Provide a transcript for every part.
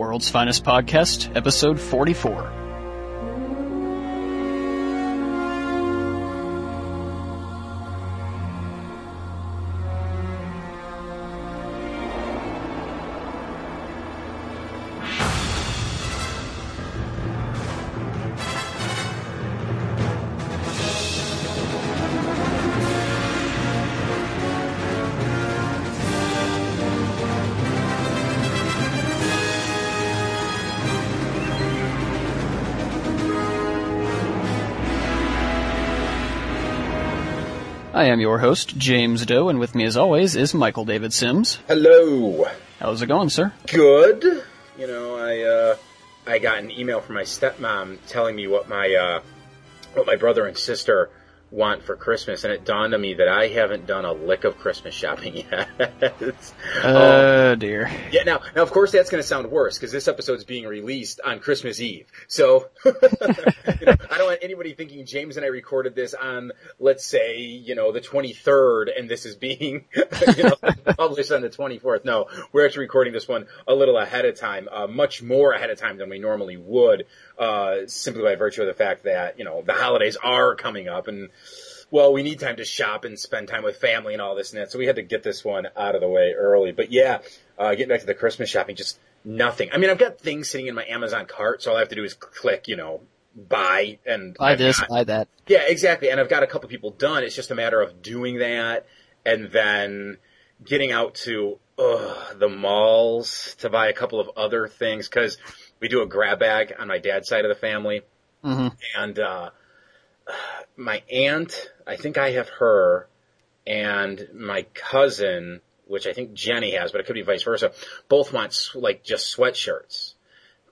World's Finest Podcast, episode 44. I am your host, James Doe, and with me as always is Michael David Sims. Hello. How's it going, sir? Good. You know, I uh, I got an email from my stepmom telling me what my uh, what my brother and sister want for Christmas, and it dawned on me that I haven't done a lick of Christmas shopping yet. Oh dear. yeah, now, now of course that's going to sound worse because this episode's being released on Christmas Eve. So, you know, I don't want anybody thinking James and I recorded this on, let's say, you know, the 23rd and this is being, you know, published on the 24th. No, we're actually recording this one a little ahead of time, uh, much more ahead of time than we normally would, uh, simply by virtue of the fact that, you know, the holidays are coming up and, well, we need time to shop and spend time with family and all this and that. So we had to get this one out of the way early. But yeah, uh, getting back to the Christmas shopping, just nothing. I mean, I've got things sitting in my Amazon cart, so all I have to do is click, you know, buy and Buy I've this, got- buy that. yeah, exactly. And I've got a couple people done. It's just a matter of doing that and then getting out to ugh, the malls to buy a couple of other things because we do a grab bag on my dad's side of the family. hmm And uh, my aunt, I think I have her, and my cousin, which I think Jenny has, but it could be vice versa, both want like just sweatshirts.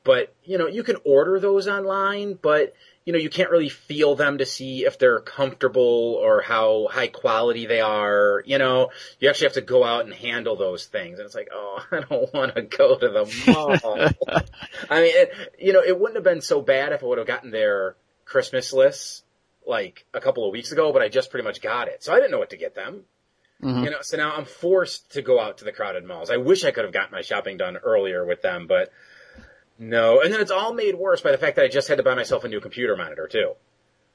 But, you know, you can order those online, but, you know, you can't really feel them to see if they're comfortable or how high quality they are. You know, you actually have to go out and handle those things. And it's like, oh, I don't want to go to the mall. I mean, it, you know, it wouldn't have been so bad if I would have gotten their Christmas lists like a couple of weeks ago, but I just pretty much got it. So I didn't know what to get them. Mhm. You know, so now I'm forced to go out to the crowded malls. I wish I could have gotten my shopping done earlier with them, but no. And then it's all made worse by the fact that I just had to buy myself a new computer monitor too.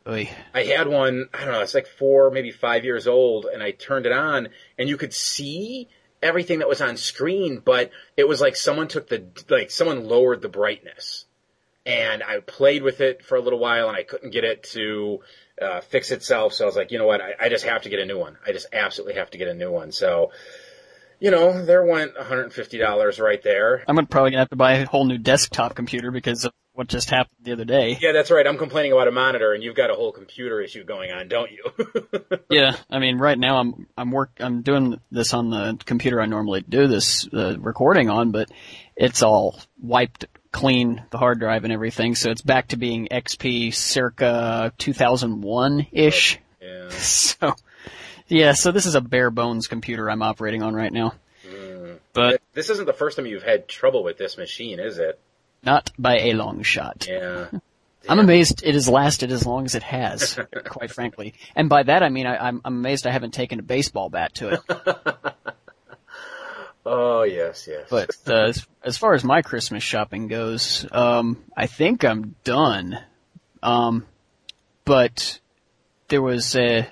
Oy. I had one, I don't know, it's like four, maybe five years old, and I turned it on, and you could see everything that was on screen, but it was like someone took the, like someone lowered the brightness. And I played with it for a little while, and I couldn't get it to uh, fix itself, so I was like, you know what, I, I just have to get a new one. I just absolutely have to get a new one. So, you know, there went $150 right there. I'm probably gonna have to buy a whole new desktop computer because of what just happened the other day. Yeah, that's right. I'm complaining about a monitor, and you've got a whole computer issue going on, don't you? Yeah, I mean, right now I'm I'm work I'm doing this on the computer I normally do this uh, recording on, but it's all wiped clean, the hard drive and everything, so it's back to being XP circa 2001 ish. yeah. So, yeah, so this is a bare bones computer I'm operating on right now, but This isn't the first time you've had trouble with this machine, is it? not by a long shot. Yeah. I'm amazed it has lasted as long as it has, quite frankly. And by that I mean I, I'm, I'm amazed I haven't taken a baseball bat to it. Oh yes, yes. But uh, as, as far as my Christmas shopping goes, um, I think I'm done. Um, but there was a,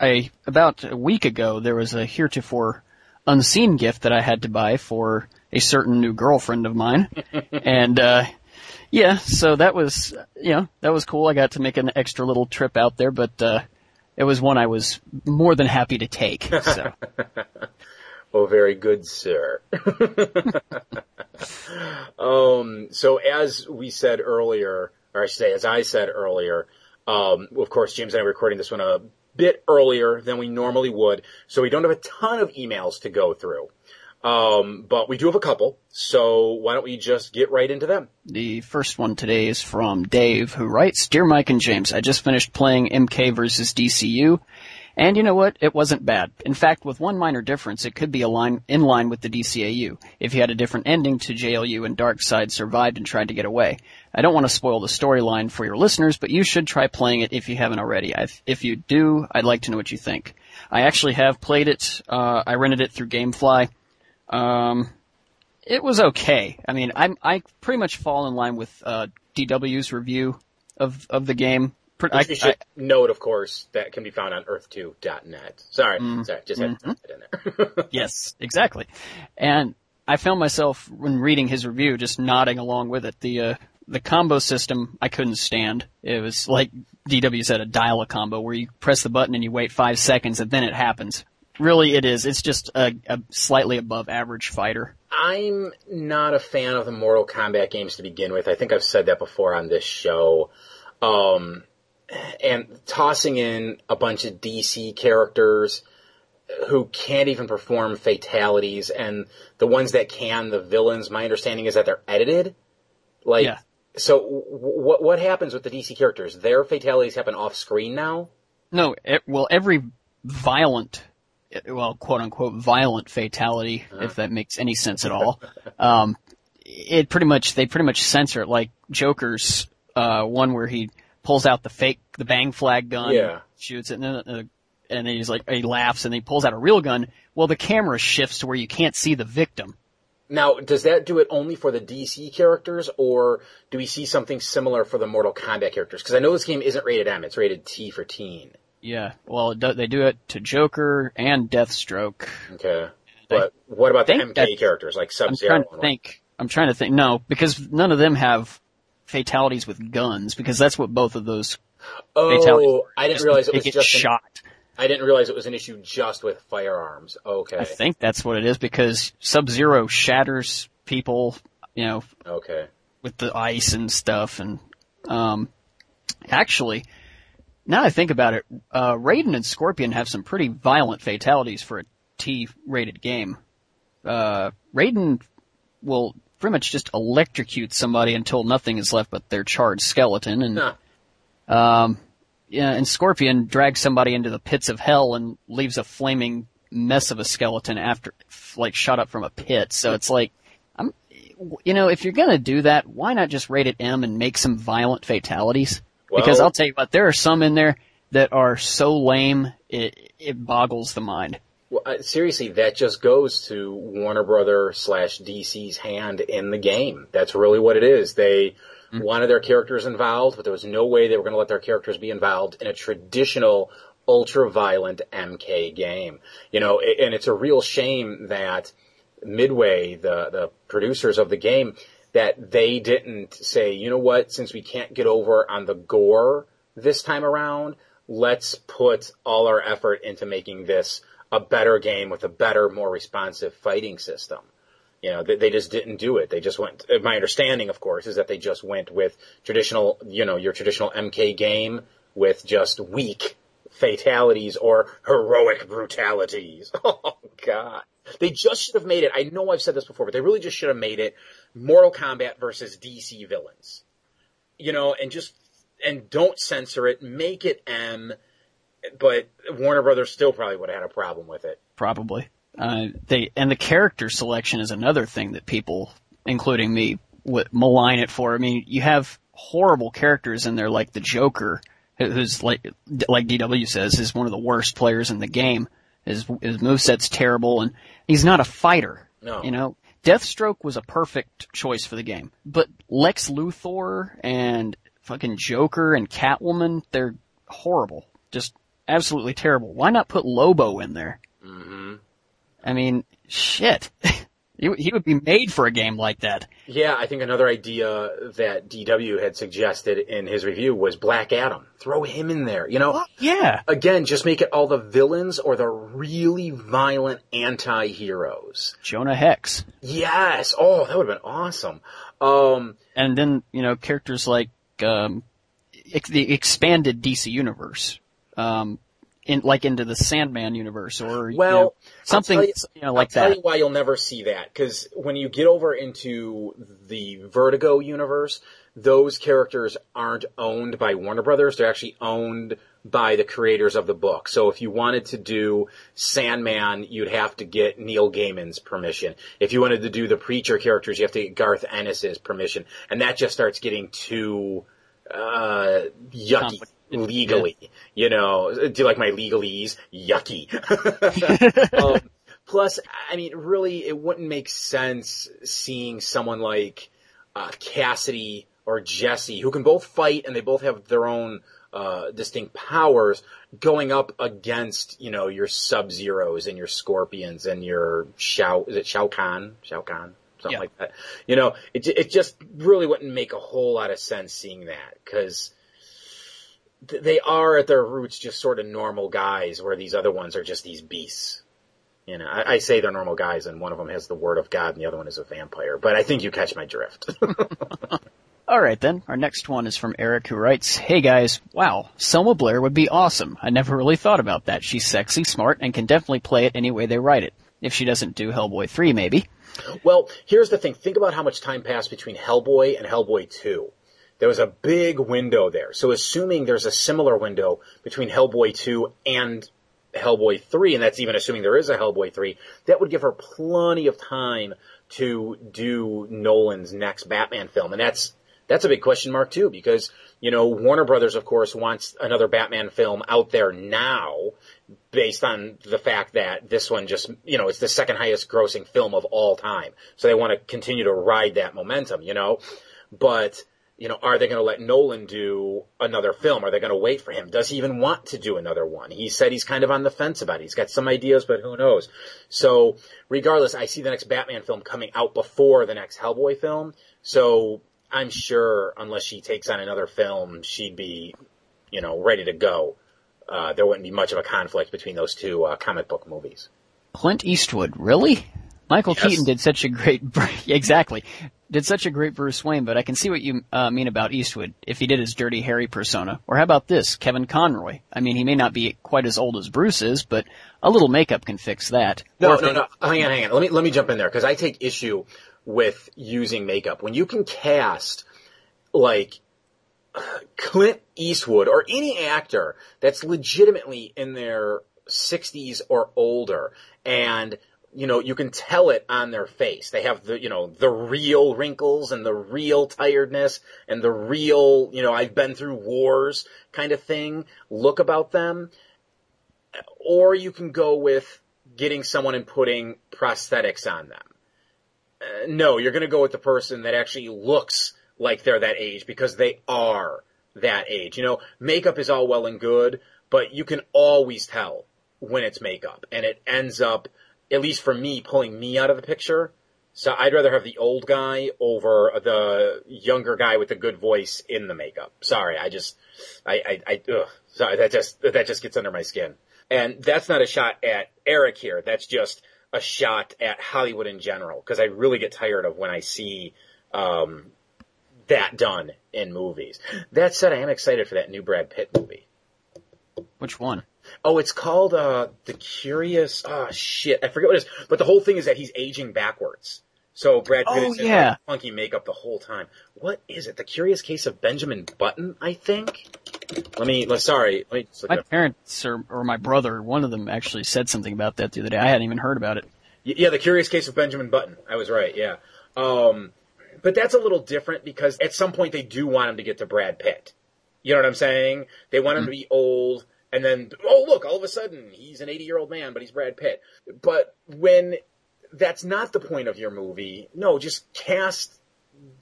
a about a week ago there was a heretofore unseen gift that I had to buy for a certain new girlfriend of mine, and uh, yeah, so that was you know that was cool. I got to make an extra little trip out there, but uh, it was one I was more than happy to take. So. oh, very good, sir. um. So as we said earlier, or I should say, as I said earlier, um, of course, James and I are recording this one a bit earlier than we normally would, so we don't have a ton of emails to go through. Um, but we do have a couple, so why don't we just get right into them? The first one today is from Dave, who writes, Dear Mike and James, I just finished playing MK versus DCU, and you know what? It wasn't bad. In fact, with one minor difference, it could be line, in line with the DCAU, if you had a different ending to JLU and Darkseid survived and tried to get away. I don't want to spoil the storyline for your listeners, but you should try playing it if you haven't already. i if you do, I'd like to know what you think. I actually have played it, uh, I rented it through Gamefly. Um, it was okay. I mean, I'm I pretty much fall in line with uh, DW's review of of the game. I, we should I- note, of course, that can be found on earth2.net. Sorry, Mm. sorry, just had Mm-hmm. to put it in there. yes, exactly. And I found myself when reading his review just nodding along with it. The uh, the combo system I couldn't stand. It was like DW said, a dial a combo where you press the button and you wait five seconds and then it happens. Really, it is. It's just a, a slightly above average fighter. I'm not a fan of the Mortal Kombat games to begin with. I think I've said that before on this show. Um, and tossing in a bunch of DC characters who can't even perform fatalities, and the ones that can, the villains, my understanding is that they're edited. Like, Yeah. so w- what what happens with the DC characters? Their fatalities happen off screen now. No, it, well, every violent, well, quote unquote, violent fatality, if that makes any sense at all, um, it pretty much, they pretty much censor it, like Joker's, uh, one where he pulls out the fake, the bang flag gun, Yeah. shoots it, and then, uh, and then he's like, he laughs and he pulls out a real gun. Well, the camera shifts to where you can't see the victim. Now, does that do it only for the DC characters, or do we see something similar for the Mortal Kombat characters? Because I know this game isn't rated M; it's rated T for teen. Yeah, well, it do, they do it to Joker and Deathstroke. Okay, but what about the MK characters like Sub I'm trying to think. I'm trying to think. No, because none of them have fatalities with guns, because that's what both of those fatalities. Oh, I didn't realize it was just. An, shot. I didn't realize it was an issue just with firearms. Okay, I think that's what it is because Sub Zero shatters people, you know, okay. with the ice and stuff. And um, actually, now that I think about it, uh, Raiden and Scorpion have some pretty violent fatalities for a T-rated game. Uh, Raiden will pretty much just electrocute somebody until nothing is left but their charred skeleton, and Huh. um, yeah, and Scorpion drags somebody into the pits of hell and leaves a flaming mess of a skeleton after, like, shot up from a pit. So it's like, I'm, you know, if you're gonna do that, why not just rate it M and make some violent fatalities? because I'll tell you what, there are some in there that are so lame, it, it boggles the mind. Well, seriously, that just goes to Warner Brother slash DC's hand in the game. That's really what it is. They hmm. wanted their characters involved, but there was no way they were going to let their characters be involved in a traditional ultra-violent MK game. You know, and it's a real shame that Midway, the, the producers of the game, that they didn't say, you know what, since we can't get over on the gore this time around, let's put all our effort into making this a better game with a better, more responsive fighting system. You know, they, they just didn't do it. They just went, my understanding, of course, is that they just went with traditional, you know, your traditional MK game with just weak fatalities or heroic brutalities. Oh god. They just should have made it, I know I've said this before, but they really just should have made it Mortal Kombat versus DC villains. You know, and just, and don't censor it, make it M, but Warner Brothers still probably would have had a problem with it. Probably. Uh, they, and the character selection is another thing that people, including me, would malign it for. I mean, you have horrible characters in there like the Joker, who- who's like, like DW says, is one of the worst players in the game. His, his moveset's terrible and he's not a fighter. No. You know, Deathstroke was a perfect choice for the game, but Lex Luthor and fucking Joker and Catwoman, they're horrible. Just absolutely terrible. Why not put Lobo in there? hmm I mean, shit. he, he would be made for a game like that. Yeah, I think another idea that DW had suggested in his review was Black Adam. Throw him in there, you know? Yeah. Again, just make it all the villains or the really violent anti-heroes. Jonah Hex. Yes. Oh, that would have been awesome. Um, And then, you know, characters like, um, the expanded DC universe. Um, in, like into the Sandman universe or, you Well, know, something, tell you, know, like I'll tell that. you why you'll never see that. Because when you get over into the Vertigo universe, those characters aren't owned by Warner Brothers. They're actually owned by the creators of the book. So if you wanted to do Sandman, you'd have to get Neil Gaiman's permission. If you wanted to do the Preacher characters, you have to get Garth Ennis's permission. And that just starts getting too, uh, yucky Complicated. Legally. You know, do you like my legalese? Yucky. um, Plus, I mean, really, it wouldn't make sense seeing someone like uh, Cassidy or Jesse, who can both fight and they both have their own uh, distinct powers, going up against you know your Sub Zeros and your Scorpions and your Shao is it Shao Kahn Shao Kahn something Yeah. like that. You know, it it just really wouldn't make a whole lot of sense seeing that because they are at their roots just sort of normal guys, where these other ones are just these beasts. You know, I, I say they're normal guys, and one of them has the word of God, and the other one is a vampire. But I think you catch my drift. Alright then, our next one is from Eric who writes, Hey guys, wow, Selma Blair would be awesome. I never really thought about that. She's sexy, smart, and can definitely play it any way they write it. If she doesn't do Hellboy 3 maybe. well, here's the thing: think about how much time passed between Hellboy and Hellboy Two. There was a big window there. So, assuming there's a similar window between Hellboy Two and Hellboy 3, and that's even assuming there is a Hellboy 3, that would give her plenty of time to do Nolan's next Batman film. And that's, that's a big question mark too, because, you know, Warner Brothers, of course, wants another Batman film out there now, based on the fact that this one just, you know, it's the second highest grossing film of all time. So they want to continue to ride that momentum, you know? But, you know, are they going to let Nolan do another film? Are they going to wait for him? Does he even want to do another one? He said he's kind of on the fence about it. He's got some ideas, but who knows? So regardless, I see the next Batman film coming out before the next Hellboy film. So I'm sure unless she takes on another film, she'd be, you know, ready to go. Uh, there wouldn't be much of a conflict between those two uh, comic book movies. Clint Eastwood, really? Michael Yes. Keaton did such a great, exactly, did such a great Bruce Wayne, but I can see what you uh, mean about Eastwood if he did his Dirty Harry persona. Or how about this, Kevin Conroy? I mean, he may not be quite as old as Bruce is, but a little makeup can fix that. No, no, no. Hang on, hang on. Let me let me jump in there because I take issue with using makeup when you can cast like Clint Eastwood or any actor that's legitimately in their 60s or older and you know you can tell it on their face they have the you know the real wrinkles and the real tiredness and the real you know I've been through wars kind of thing look about them or you can go with getting someone and putting prosthetics on them. Uh, no, you're going to go with the person that actually looks like they're that age because they are that age. You know, makeup is all well and good, but you can always tell when it's makeup and it ends up, at least for me, pulling me out of the picture. So I'd rather have the old guy over the younger guy with the good voice in the makeup. Sorry, I just, I, I, I ugh, sorry, that just, that just gets under my skin. And that's not a shot at Eric here. That's just a shot at Hollywood in general. Cause I really get tired of when I see, um, that done in movies. That said, I am excited for that new Brad Pitt movie. Which one? Oh, it's called, uh, The Curious, oh shit, I forget what it is. But the whole thing is that he's aging backwards. So Brad Pitt Oh, is in yeah. like, funky makeup the whole time. What is it? The Curious Case of Benjamin Button, I think? Let me, let- sorry, let me My parents or, or my brother, one of them actually said something about that the other day. I hadn't even heard about it. Yeah, The Curious Case of Benjamin Button. I was right, yeah. Um, but that's a little different because at some point they do want him to get to Brad Pitt. You know what I'm saying? They want him to be old and then, oh look, all of a sudden he's an 80 year old man, but he's Brad Pitt. But when that's not the point of your movie, no, just cast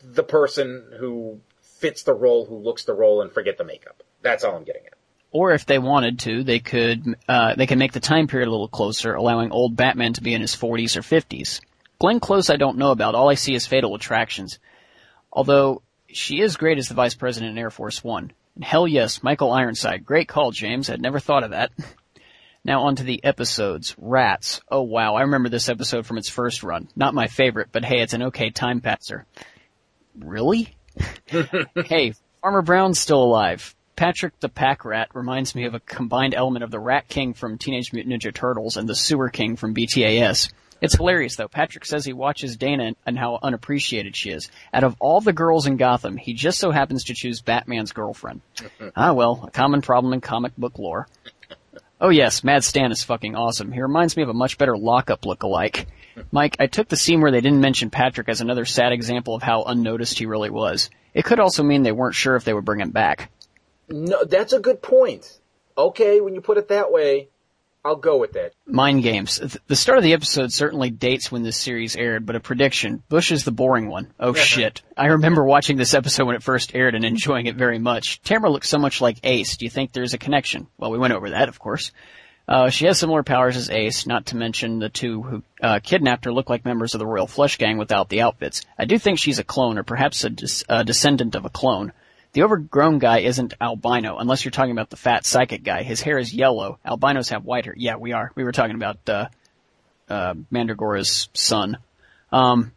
the person who fits the role, who looks the role and forget the makeup. That's all I'm getting at. Or if they wanted to, they could uh, they can make the time period a little closer, allowing old Batman to be in his 40s or 50s. Glenn Close I don't know about. All I see is Fatal Attractions. Although she is great as the Vice President in Air Force One. And hell yes, Michael Ironside. Great call, James. I'd never thought of that. Now on to the episodes. Rats. Oh wow, I remember this episode from its first run. Not my favorite, but hey, it's an okay time passer. Really? hey, Farmer Brown's still alive. Patrick the Pack Rat reminds me of a combined element of the Rat King from Teenage Mutant Ninja Turtles and the Sewer King from BTAS. It's hilarious though. Patrick says he watches Dana and how unappreciated she is. Out of all the girls in Gotham, he just so happens to choose Batman's girlfriend. ah well, a common problem in comic book lore. Oh yes, Mad Stan is fucking awesome. He reminds me of a much better Lock-Up look-alike. Mike, I took the scene where they didn't mention Patrick as another sad example of how unnoticed he really was. It could also mean they weren't sure if they would bring him back. No, that's a good point. Okay, when you put it that way, I'll go with that. Mind games. The start of the episode certainly dates when this series aired, but a prediction. Bush is the boring one. Oh shit. I remember watching this episode when it first aired and enjoying it very much. Tamara looks so much like Ace. Do you think there's a connection? Well, we went over that, of course. Uh, she has similar powers as Ace, not to mention the two who uh, kidnapped her look like members of the Royal Flush Gang without the outfits. I do think she's a clone, or perhaps a, des- a descendant of a clone. The overgrown guy isn't albino, unless you're talking about the fat psychic guy. His hair is yellow. Albinos have white hair. Yeah, we are. We were talking about, uh, uh, Mandragora's son. Um,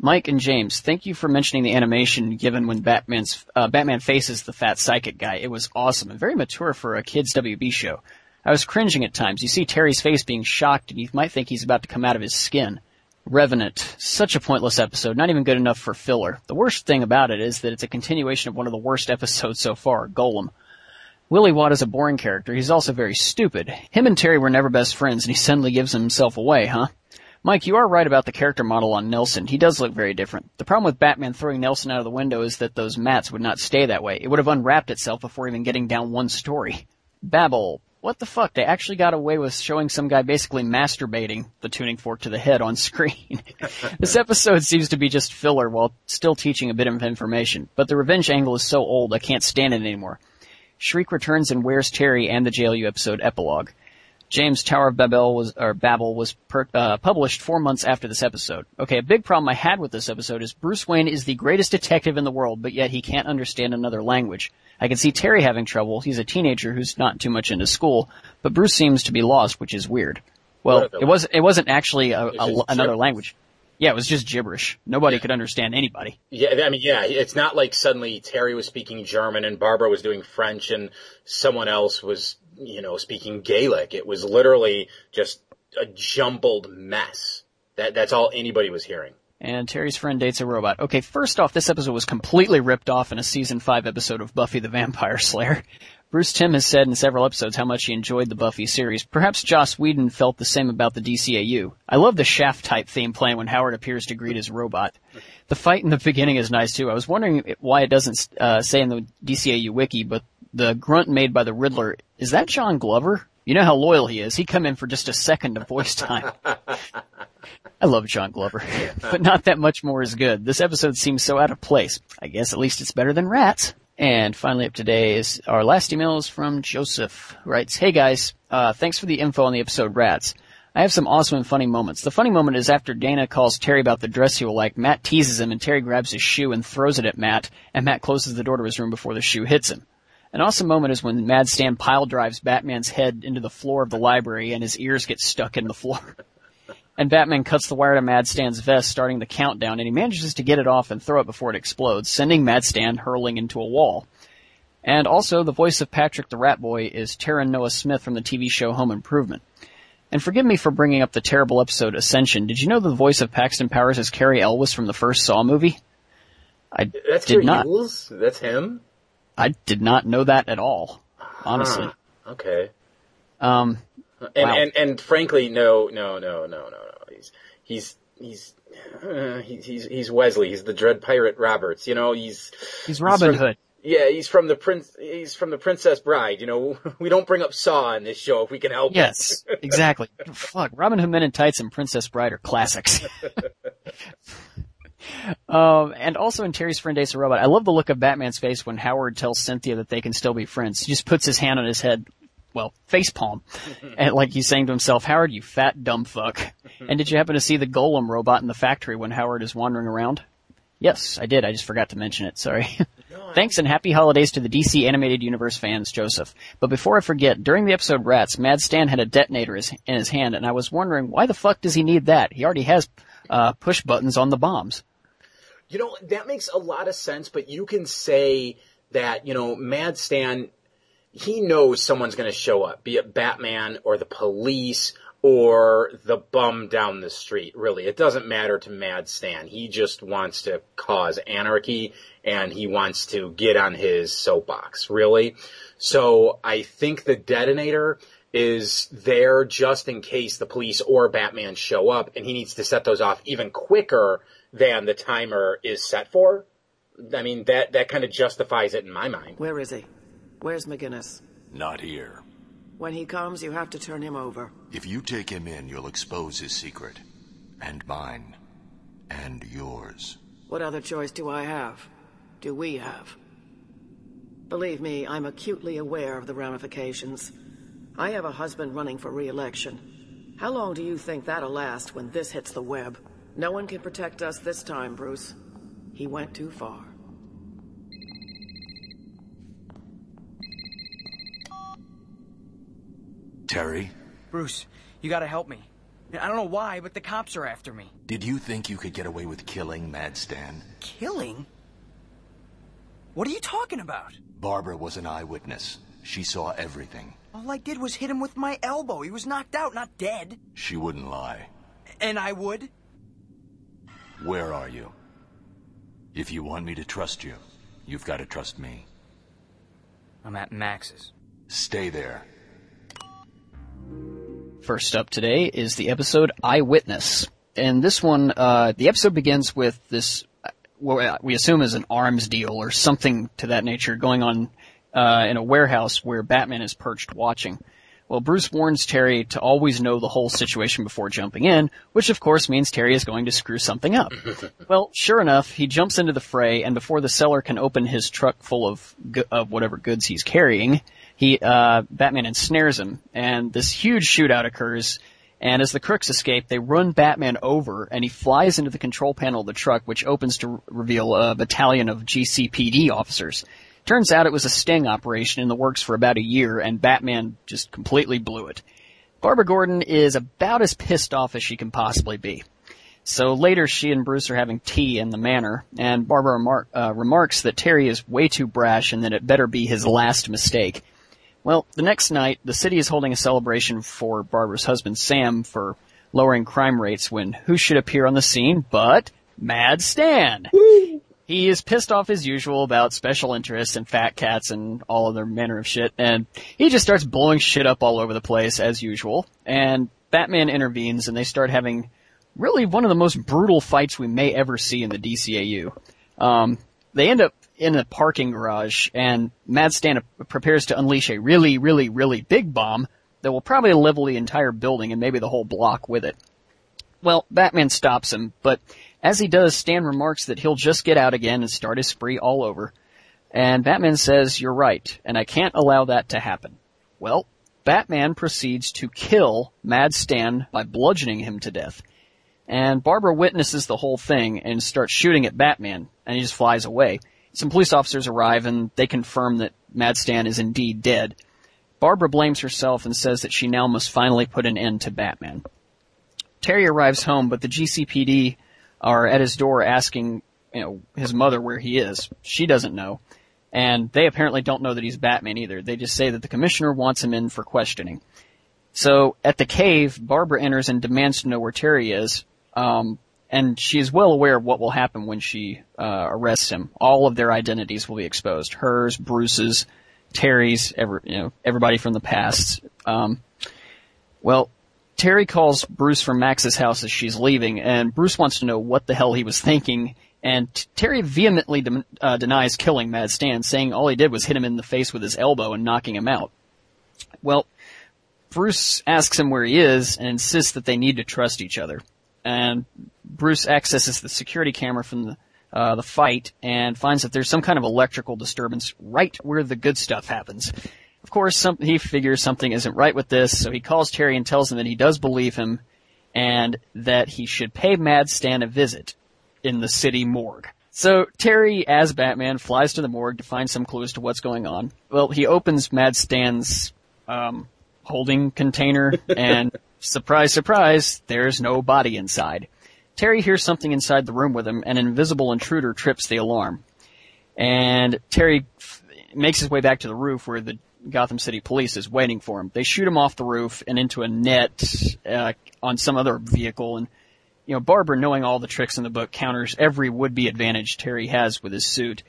Mike and James, thank you for mentioning the animation given when Batman's, uh, Batman faces the fat psychic guy. It was awesome and very mature for a kid's WB show. I was cringing at times. You see Terry's face being shocked and you might think he's about to come out of his skin. Revenant. Such a pointless episode, not even good enough for filler. The worst thing about it is that it's a continuation of one of the worst episodes so far, Golem. Willie Watt is a boring character. He's also very stupid. Him and Terry were never best friends and he suddenly gives himself away, huh? Mike, you are right about the character model on Nelson. He does look very different. The problem with Batman throwing Nelson out of the window is that those mats would not stay that way. It would have unwrapped itself before even getting down one story. Babel what the fuck? They actually got away with showing some guy basically masturbating the tuning fork to the head on screen. this episode seems to be just filler while still teaching a bit of information, but the revenge angle is so old I can't stand it anymore. Shriek returns and Where's Terry and the JLU episode epilogue. James Tower of Babel was, or Babel was per, uh, published four months after this episode. Okay, a big problem I had with this episode is Bruce Wayne is the greatest detective in the world, but yet he can't understand another language. I can see Terry having trouble. He's a teenager who's not too much into school, but Bruce seems to be lost, which is weird. Well, it was it wasn't actually a, a, another language. Yeah, it was just gibberish. Nobody yeah. could understand anybody. Yeah, I mean, yeah, it's not like suddenly Terry was speaking German and Barbara was doing French and someone else was, you know, speaking Gaelic. It was literally just a jumbled mess. That that's all anybody was hearing. And Terry's friend dates a robot. Okay, first off, this episode was completely ripped off in a season 5 episode of Buffy the Vampire Slayer. Bruce Timm has said in several episodes how much he enjoyed the Buffy series. Perhaps Joss Whedon felt the same about the DCAU. I love the Shaft type theme playing when Howard appears to greet his robot. The fight in the beginning is nice too. I was wondering why it doesn't uh, say in the DCAU wiki, but the grunt made by the Riddler, is that John Glover? You know how loyal he is. He come in for just a second of voice time. I love John Glover, but not that much more is good. This episode seems so out of place. I guess at least it's better than Rats. And finally up today is our last email is from Joseph, who writes, Hey guys, uh, thanks for the info on the episode Rats. I have some awesome and funny moments. The funny moment is after Dana calls Terry about the dress he will like, Matt teases him and Terry grabs his shoe and throws it at Matt, and Matt closes the door to his room before the shoe hits him. An awesome moment is when Mad Stan pile drives Batman's head into the floor of the library and his ears get stuck in the floor. and Batman cuts the wire to Mad Stan's vest, starting the countdown, and he manages to get it off and throw it before it explodes, sending Mad Stan hurling into a wall. And also, the voice of Patrick the Rat Boy is Taran Noah Smith from the TV show Home Improvement. And forgive me for bringing up the terrible episode Ascension. Did you know the voice of Paxton Powers is Cary Elwes from the first Saw movie? I That's did not. Eagles? That's him? I did not know that at all. Honestly. Huh. Okay. Um, and, wow. and and frankly, no, no, no, no, no, no. He's he's he's uh, he's he's Wesley. He's the Dread Pirate Roberts. You know, he's he's Robin he's from, Hood. Yeah, he's from the prince. He's from the Princess Bride. You know, we don't bring up Saw in this show if we can help. Yes, exactly. Fuck, Robin Hood Men in Tights and Princess Bride are classics. um, and also in Terry's friend Dates a Robot, I love the look of Batman's face when Howard tells Cynthia that they can still be friends. He just puts his hand on his head, well, face palm. and like he's saying to himself, Howard, you fat dumb fuck. and did you happen to see the golem robot in the factory when Howard is wandering around? Yes, I did. I just forgot to mention it. Sorry. Thanks and happy holidays to the DC Animated Universe fans, Joseph. But before I forget, during the episode Rats, Mad Stan had a detonator in his hand, and I was wondering why the fuck does he need that? He already has uh, push buttons on the bombs. You know that makes a lot of sense, but you can say that you know Mad Stan he knows someone's going to show up, be it Batman or the police or the bum down the street. Really, it doesn't matter to Mad Stan. He just wants to cause anarchy and he wants to get on his soapbox. Really. So I think the detonator is there just in case the police or Batman show up and he needs to set those off even quicker than the timer is set for. I mean, that, that kind of justifies it in my mind. Where is he? Where's McGinnis? Not here. When he comes, you have to turn him over. If you take him in, you'll expose his secret. And mine. And yours. What other choice do I have? Do we have? Believe me, I'm acutely aware of the ramifications. I have a husband running for re-election. How long do you think that'll last when this hits the web? No one can protect us this time, Bruce. He went too far. Terry, Bruce, you gotta help me. I don't know why, but the cops are after me. did you think you could get away with killing Mad Stan? Killing? What are you talking about? Barbara was an eyewitness. She saw everything. All I did was hit him with my elbow. He was knocked out, not dead. She wouldn't lie. And I would? Where are you? If you want me to trust you, you've got to trust me. I'm at Max's. Stay there. First up today is the episode Eyewitness. And this one, uh, the episode begins with this, uh, what we assume is an arms deal or something to that nature going on, uh, in a warehouse where Batman is perched watching. Well, Bruce warns Terry to always know the whole situation before jumping in, which of course means Terry is going to screw something up. well, sure enough, he jumps into the fray, and before the seller can open his truck full of, of whatever goods he's carrying, he, uh, Batman ensnares him, and this huge shootout occurs, and as the crooks escape, they run Batman over, and he flies into the control panel of the truck, which opens to reveal a battalion of GCPD officers. Turns out it was a sting operation in the works for about a year, and Batman just completely blew it. Barbara Gordon is about as pissed off as she can possibly be. So later she and Bruce are having tea in the manor, and Barbara remar- uh, remarks that Terry is way too brash and that it better be his last mistake. Well, the next night, the city is holding a celebration for Barbara's husband Sam for lowering crime rates when who should appear on the scene but Mad Stan. He is pissed off as usual about special interests and fat cats and all other manner of shit, and he just starts blowing shit up all over the place as usual. And Batman intervenes, and they start having really one of the most brutal fights we may ever see in the DCAU. Um, they end up in a parking garage, and Mad Stan prepares to unleash a really, really, really big bomb that will probably level the entire building and maybe the whole block with it. Well, Batman stops him, but as he does, Stan remarks that he'll just get out again and start his spree all over. And Batman says, you're right, and I can't allow that to happen. Well, Batman proceeds to kill Mad Stan by bludgeoning him to death. And Barbara witnesses the whole thing and starts shooting at Batman, and he just flies away. Some police officers arrive and they confirm that Mad Stan is indeed dead. Barbara blames herself and says that she now must finally put an end to Batman. Terry arrives home, but the GCPD are at his door asking, you know, his mother where he is. She doesn't know. And they apparently don't know that he's Batman either. They just say that the commissioner wants him in for questioning. So at the cave, Barbara enters and demands to know where Terry is. Um, and she is well aware of what will happen when she uh, arrests him. All of their identities will be exposed: hers, Bruce's, Terry's, every, you know, everybody from the past. Um, well, Terry calls Bruce from Max's house as she's leaving, and Bruce wants to know what the hell he was thinking. And Terry vehemently de- uh, denies killing Mad Stan, saying all he did was hit him in the face with his elbow and knocking him out. Well, Bruce asks him where he is and insists that they need to trust each other. And Bruce accesses the security camera from the uh, the fight and finds that there's some kind of electrical disturbance right where the good stuff happens. Of course, some, he figures something isn't right with this, so he calls Terry and tells him that he does believe him and that he should pay Mad Stan a visit in the city morgue. So Terry, as Batman, flies to the morgue to find some clues to what's going on. Well, he opens Mad Stan's um, holding container, and surprise, surprise, there's no body inside. Terry hears something inside the room with him, and an invisible intruder trips the alarm. And Terry f- makes his way back to the roof where the Gotham City police is waiting for him. They shoot him off the roof and into a net uh, on some other vehicle. And you know, Barbara, knowing all the tricks in the book, counters every would-be advantage Terry has with his suit,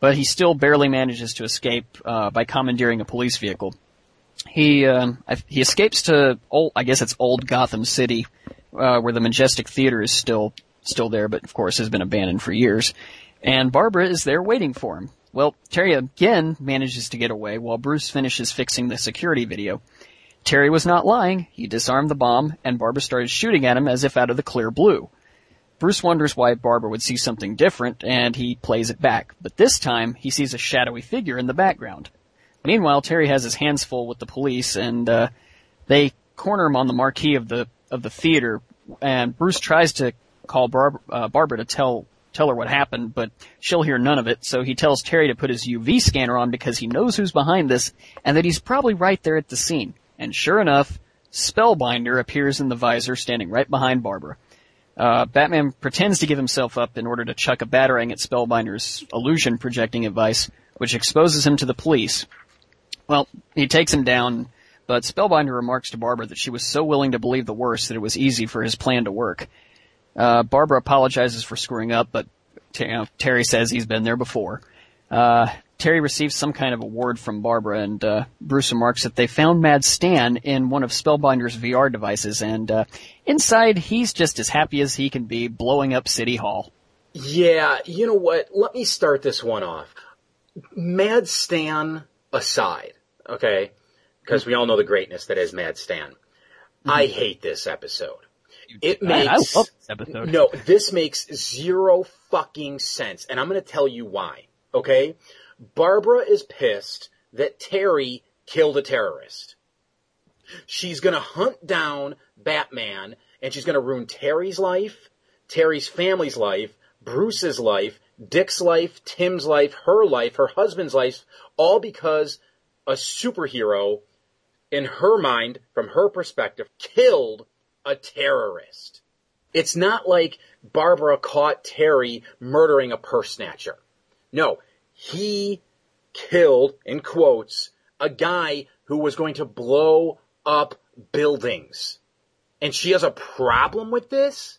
but he still barely manages to escape uh, by commandeering a police vehicle. He I, he escapes to old, I guess it's old Gotham City, uh, where the Majestic Theater is still still there, but of course has been abandoned for years. And Barbara is there waiting for him. Well, Terry again manages to get away while Bruce finishes fixing the security video. Terry was not lying. He disarmed the bomb, and Barbara started shooting at him as if out of the clear blue. Bruce wonders why Barbara would see something different, and he plays it back. But this time, he sees a shadowy figure in the background. Meanwhile, Terry has his hands full with the police, and uh, they corner him on the marquee of the of the theater. And Bruce tries to call uh, Barbara to tell tell her what happened, but she'll hear none of it. So he tells Terry to put his UV scanner on because he knows who's behind this, and that he's probably right there at the scene. And sure enough, Spellbinder appears in the visor, standing right behind Barbara. Uh, Batman pretends to give himself up in order to chuck a batarang at Spellbinder's illusion projecting device, which exposes him to the police. Well, he takes him down, but Spellbinder remarks to Barbara that she was so willing to believe the worst that it was easy for his plan to work. Uh, Barbara apologizes for screwing up, but you know, Terry says he's been there before. Uh, Terry receives some kind of award from Barbara, and uh, Bruce remarks that they found Mad Stan in one of Spellbinder's VR devices, and uh, inside he's just as happy as he can be, blowing up City Hall. Yeah, you know what? Let me start this one off. Mad Stan aside, okay? Because we all know the greatness that is Mad Stan. I hate this episode. It Man, makes I love this episode. no, this makes zero fucking sense, and I'm going to tell you why. Okay, Barbara is pissed that Terry killed a terrorist. She's going to hunt down Batman, and she's going to ruin Terry's life, Terry's family's life, Bruce's life, Dick's life, Tim's life, her life, her husband's life, all because a superhero, in her mind, from her perspective, killed a terrorist. It's not like Barbara caught Terry murdering a purse snatcher. No, he killed, in quotes, a guy who was going to blow up buildings. And she has a problem with this?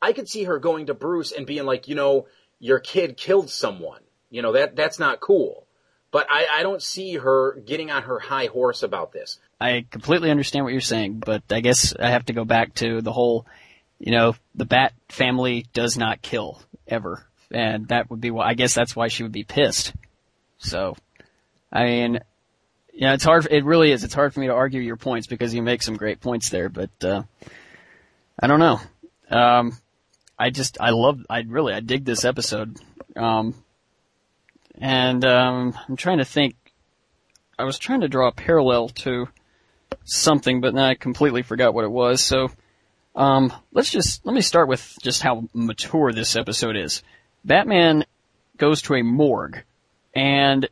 I could see her going to Bruce and being like, you know, your kid killed someone. You know, that, that's not cool. But I, I don't see her getting on her high horse about this. I completely understand what you're saying, but I guess I have to go back to the whole, you know, the Bat family does not kill ever, and that would be why. I guess that's why she would be pissed. So, I mean, yeah, it's hard. It really is. It's hard for me to argue your points because you make some great points there, but uh, I don't know. Um, I just I love. I really I dig this episode. Um, and um, I'm trying to think. I was trying to draw a parallel to something, but then I completely forgot what it was. So, um, let's just let me start with just how mature this episode is. Batman goes to a morgue, and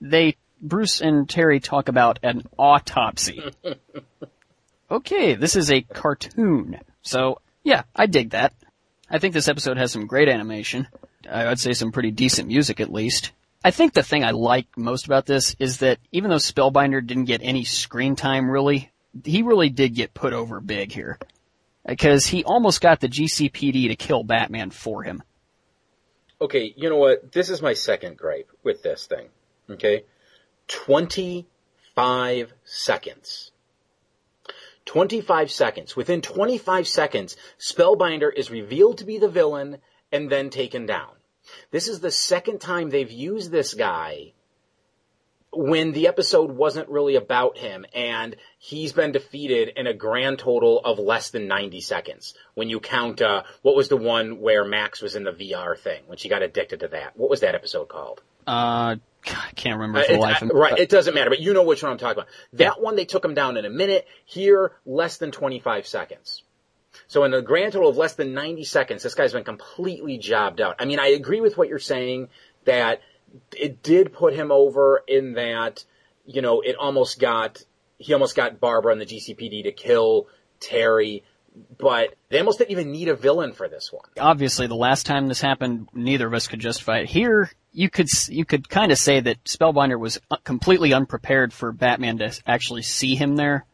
they Bruce and Terry talk about an autopsy. okay, this is a cartoon, so yeah, I dig that. I think this episode has some great animation. I would say some pretty decent music at least. I think the thing I like most about this is that even though Spellbinder didn't get any screen time really, he really did get put over big here. Because he almost got the GCPD to kill Batman for him. Okay, you know what? This is my second gripe with this thing. Okay? 25 seconds. 25 seconds. Within 25 seconds, Spellbinder is revealed to be the villain and then taken down. This is the second time they've used this guy when the episode wasn't really about him and he's been defeated in a grand total of less than 90 seconds. When you count, uh, what was the one where Max was in the VR thing, when she got addicted to that? What was that episode called? Uh, I can't remember for the Uh, life me. right, it doesn't matter, but you know which one I'm talking about. That one they took him down in a minute. Here, less than 25 seconds. So in a grand total of less than 90 seconds, this guy's been completely jobbed out. I mean, I agree with what you're saying that it did put him over in that, you know, it almost got, he almost got Barbara and the GCPD to kill Terry, but they almost didn't even need a villain for this one. obviously the last time this happened, neither of us could justify it. Here, you could you could kind of say that Spellbinder was uh, completely unprepared for Batman to actually see him there,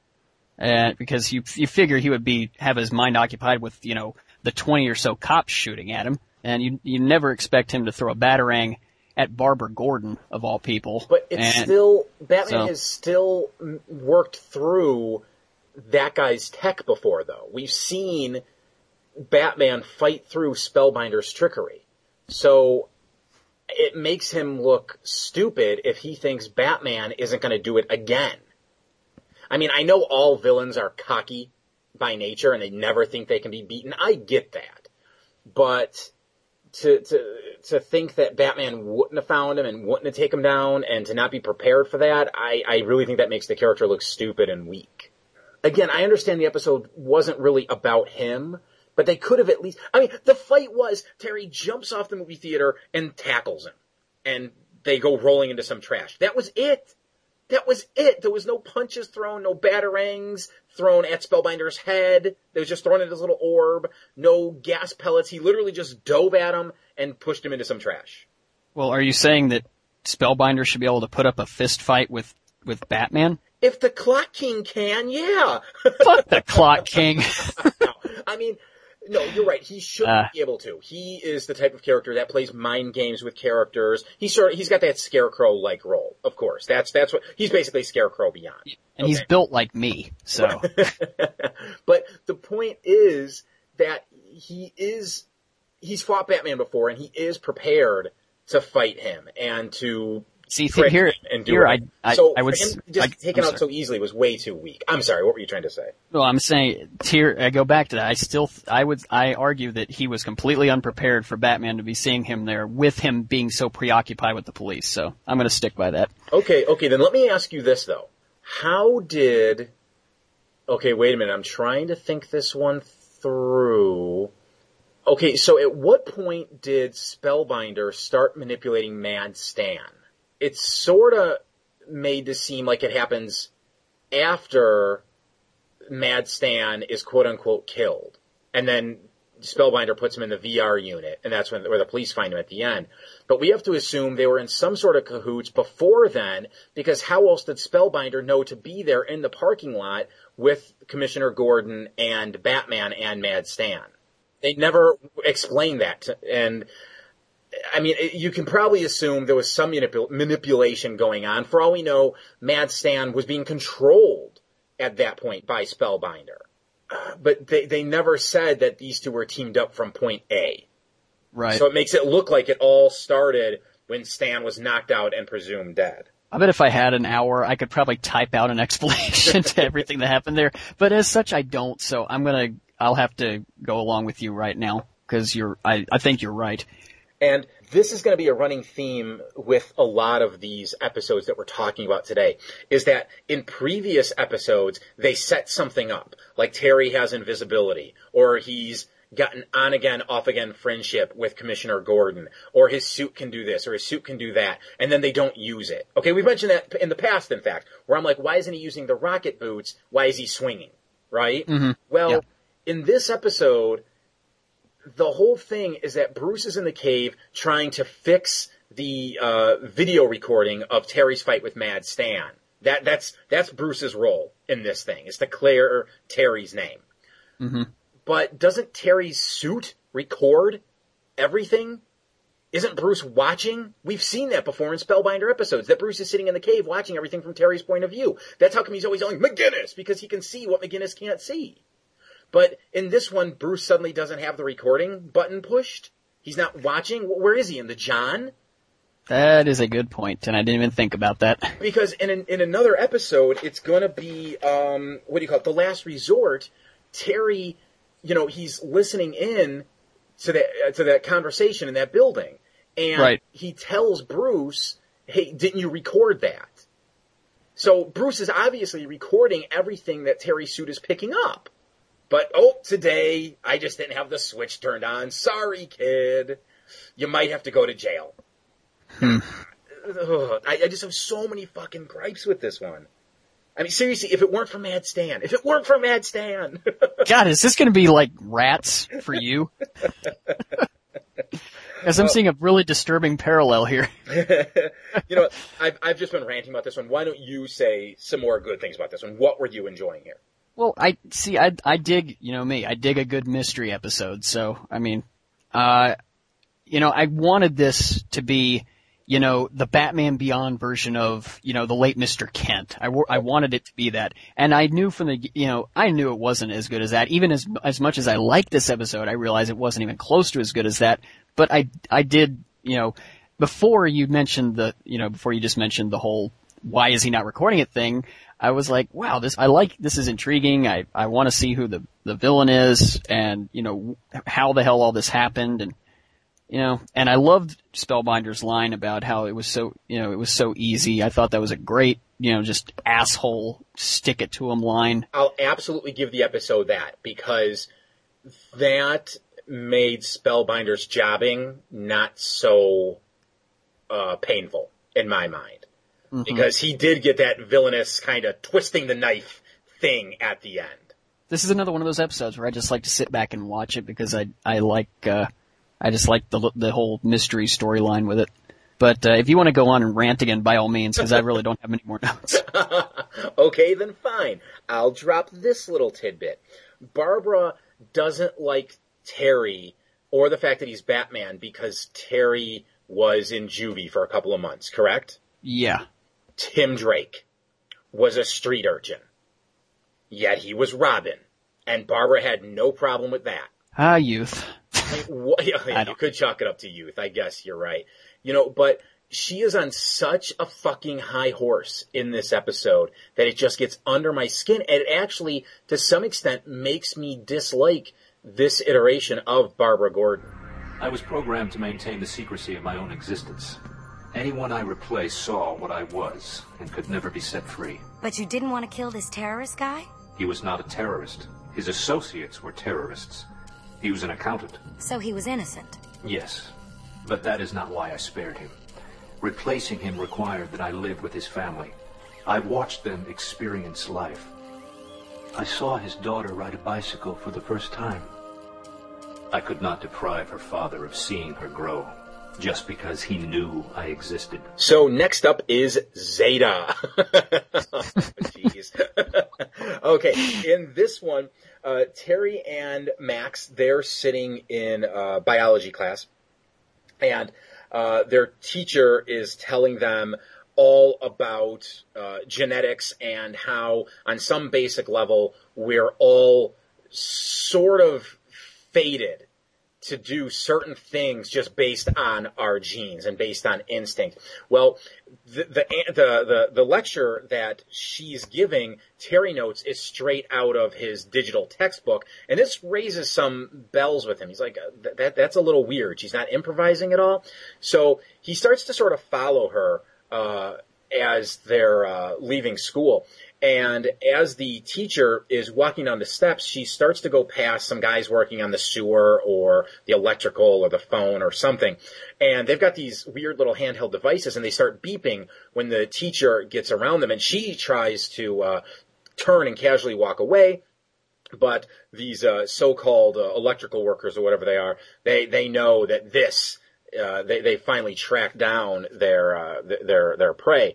uh, because you you figure he would be have his mind occupied with you know the twenty or so cops shooting at him, and you you never expect him to throw a batarang at Barbara Gordon of all people. But it's And- still Batman so- has still worked through that guy's tech before, though. We've seen Batman fight through Spellbinder's trickery, so it makes him look stupid if he thinks Batman isn't going to do it again. I mean, I know all villains are cocky by nature and they never think they can be beaten. I get that. But to, to, to think that Batman wouldn't have found him and wouldn't have taken him down and to not be prepared for that, I, I really think that makes the character look stupid and weak. Again, I understand the episode wasn't really about him, but they could have at least, I mean, the fight was Terry jumps off the movie theater and tackles him and they go rolling into some trash. That was it. That was it. There was no punches thrown, no batarangs thrown at Spellbinder's head. They was just thrown at his little orb. No gas pellets. He literally just dove at him and pushed him into some trash. Well, are you saying that Spellbinder should be able to put up a fist fight with, with Batman? If the Clock King can, yeah. Fuck the Clock King. I mean, no, you're right. He should uh, be able to. He is the type of character that plays mind games with characters. He's sort of, he's got that scarecrow like role, of course. That's, that's what, he's basically scarecrow beyond. And okay. he's built like me, so. but the point is that he is, he's fought Batman before and he is prepared to fight him and to See, here, and here, I, I, so I would, him just I, taken out so easily was way too weak. I'm sorry, what were you trying to say? Well, I'm saying, here, I go back to that. I still, I would, I argue that he was completely unprepared for Batman to be seeing him there with him being so preoccupied with the police. So I'm going to stick by that. Okay, okay, then let me ask you this though. How did, okay, wait a minute, I'm trying to think this one through. Okay, so at what point did Spellbinder start manipulating Mad Stan? It's sort of made to seem like it happens after Mad Stan is quote unquote killed. And then Spellbinder puts him in the VR unit, and that's when where the police find him at the end. But we have to assume they were in some sort of cahoots before then, because how else did Spellbinder know to be there in the parking lot with Commissioner Gordon and Batman and Mad Stan? They never explained that, and I mean, you can probably assume there was some manipul- manipulation going on. For all we know, Mad Stan was being controlled at that point by Spellbinder. But they, they never said that these two were teamed up from point A. Right. So it makes it look like it all started when Stan was knocked out and presumed dead. I bet if I had an hour, I could probably type out an explanation to everything that happened there. But as such, I don't. So I'm gonna, I'll have to go along with you right now because you're, I, I think you're right. And this is going to be a running theme with a lot of these episodes that we're talking about today, is that in previous episodes, they set something up, like Terry has invisibility, or he's got an on again, off again friendship with Commissioner Gordon, or his suit can do this, or his suit can do that, and then they don't use it. Okay, we've mentioned that in the past, in fact, where I'm like, why isn't he using the rocket boots? Why is he swinging? Right? Mm-hmm. Well, yeah. in this episode, the whole thing is that Bruce is in the cave trying to fix the uh, video recording of Terry's fight with Mad Stan. That that's that's Bruce's role in this thing is to clear Terry's name. Mm-hmm. But doesn't Terry's suit record everything? Isn't Bruce watching? We've seen that before in Spellbinder episodes, that Bruce is sitting in the cave watching everything from Terry's point of view. That's how come he's always yelling, McGinnis! Because he can see what McGinnis can't see. But in this one, Bruce suddenly doesn't have the recording button pushed. He's not watching. Where is he? In the John? That is a good point, and I didn't even think about that. Because in an, in another episode, it's going to be um, what do you call it? The Last Resort. Terry, you know, he's listening in to that uh, to that conversation in that building, and right. he tells Bruce, "Hey, didn't you record that?" So Bruce is obviously recording everything that Terry's suit is picking up. But oh, today I just didn't have the switch turned on. Sorry, kid. You might have to go to jail. Hmm. Ugh, I, I just have so many fucking gripes with this one. I mean, seriously, if it weren't for Mad Stan, if it weren't for Mad Stan. God, is this going to be like rats for you? Because I'm well, seeing a really disturbing parallel here. you know, I've, I've just been ranting about this one. Why don't you say some more good things about this one? What were you enjoying here? Well, I see. I I dig. You know me. I dig a good mystery episode. So I mean, uh, you know, I wanted this to be, you know, the Batman Beyond version of, you know, the late Mr. Kent. I, I wanted it to be that. And I knew from the, you know, I knew it wasn't as good as that. Even as, as much as I liked this episode, I realized it wasn't even close to as good as that. But I, I did, you know, before you mentioned the, you know, before you just mentioned the whole why is he not recording it thing, I was like, wow, this, I like, this is intriguing. I, I want to see who the, the villain is and, you know, how the hell all this happened and, you know, and I loved Spellbinder's line about how it was so, you know, it was so easy. I thought that was a great, you know, just asshole stick it to him line. I'll absolutely give the episode that because that made Spellbinder's jobbing not so uh, painful in my mind. Mm-hmm. Because he did get that villainous kind of twisting the knife thing at the end. This is another one of those episodes where I just like to sit back and watch it because I I like uh, I just like the the whole mystery storyline with it. But uh, if you want to go on and rant again, by all means, because I really don't have any more notes. okay, then fine. I'll drop this little tidbit. Barbara doesn't like Terry or the fact that he's Batman because Terry was in juvie for a couple of months, correct? Yeah. Tim Drake was a street urchin. Yet he was Robin. And Barbara had no problem with that. Ah, youth. yeah, you could chalk it up to youth. I guess you're right. You know, but she is on such a fucking high horse in this episode that it just gets under my skin. And it actually, to some extent, makes me dislike this iteration of Barbara Gordon. I was programmed to maintain the secrecy of my own existence. Anyone I replaced saw what I was and could never be set free. But you didn't want to kill this terrorist guy? He was not a terrorist. His associates were terrorists. He was an accountant. So he was innocent? Yes. But that is not why I spared him. Replacing him required that I live with his family. I watched them experience life. I saw his daughter ride a bicycle for the first time. I could not deprive her father of seeing her grow just because he knew I existed. So next up is Zeta. Jeez. okay, in this one, uh, Terry and Max, they're sitting in uh, biology class, and uh, their teacher is telling them all about uh, genetics and how, on some basic level, we're all sort of fated to do certain things just based on our genes and based on instinct. Well, the, the, the, the, lecture that she's giving, Terry notes, is straight out of his digital textbook, and this raises some bells with him. He's like, that, that's a little weird. She's not improvising at all. So he starts to sort of follow her, uh, as they're, uh, leaving school. And as the teacher is walking down the steps, she starts to go past some guys working on the sewer or the electrical or the phone or something. And they've got these weird little handheld devices and they start beeping when the teacher gets around them. And she tries to uh, turn and casually walk away. But these uh, so-called uh, electrical workers or whatever they are, they, they know that this, uh, they, they finally track down their, uh, their, their prey.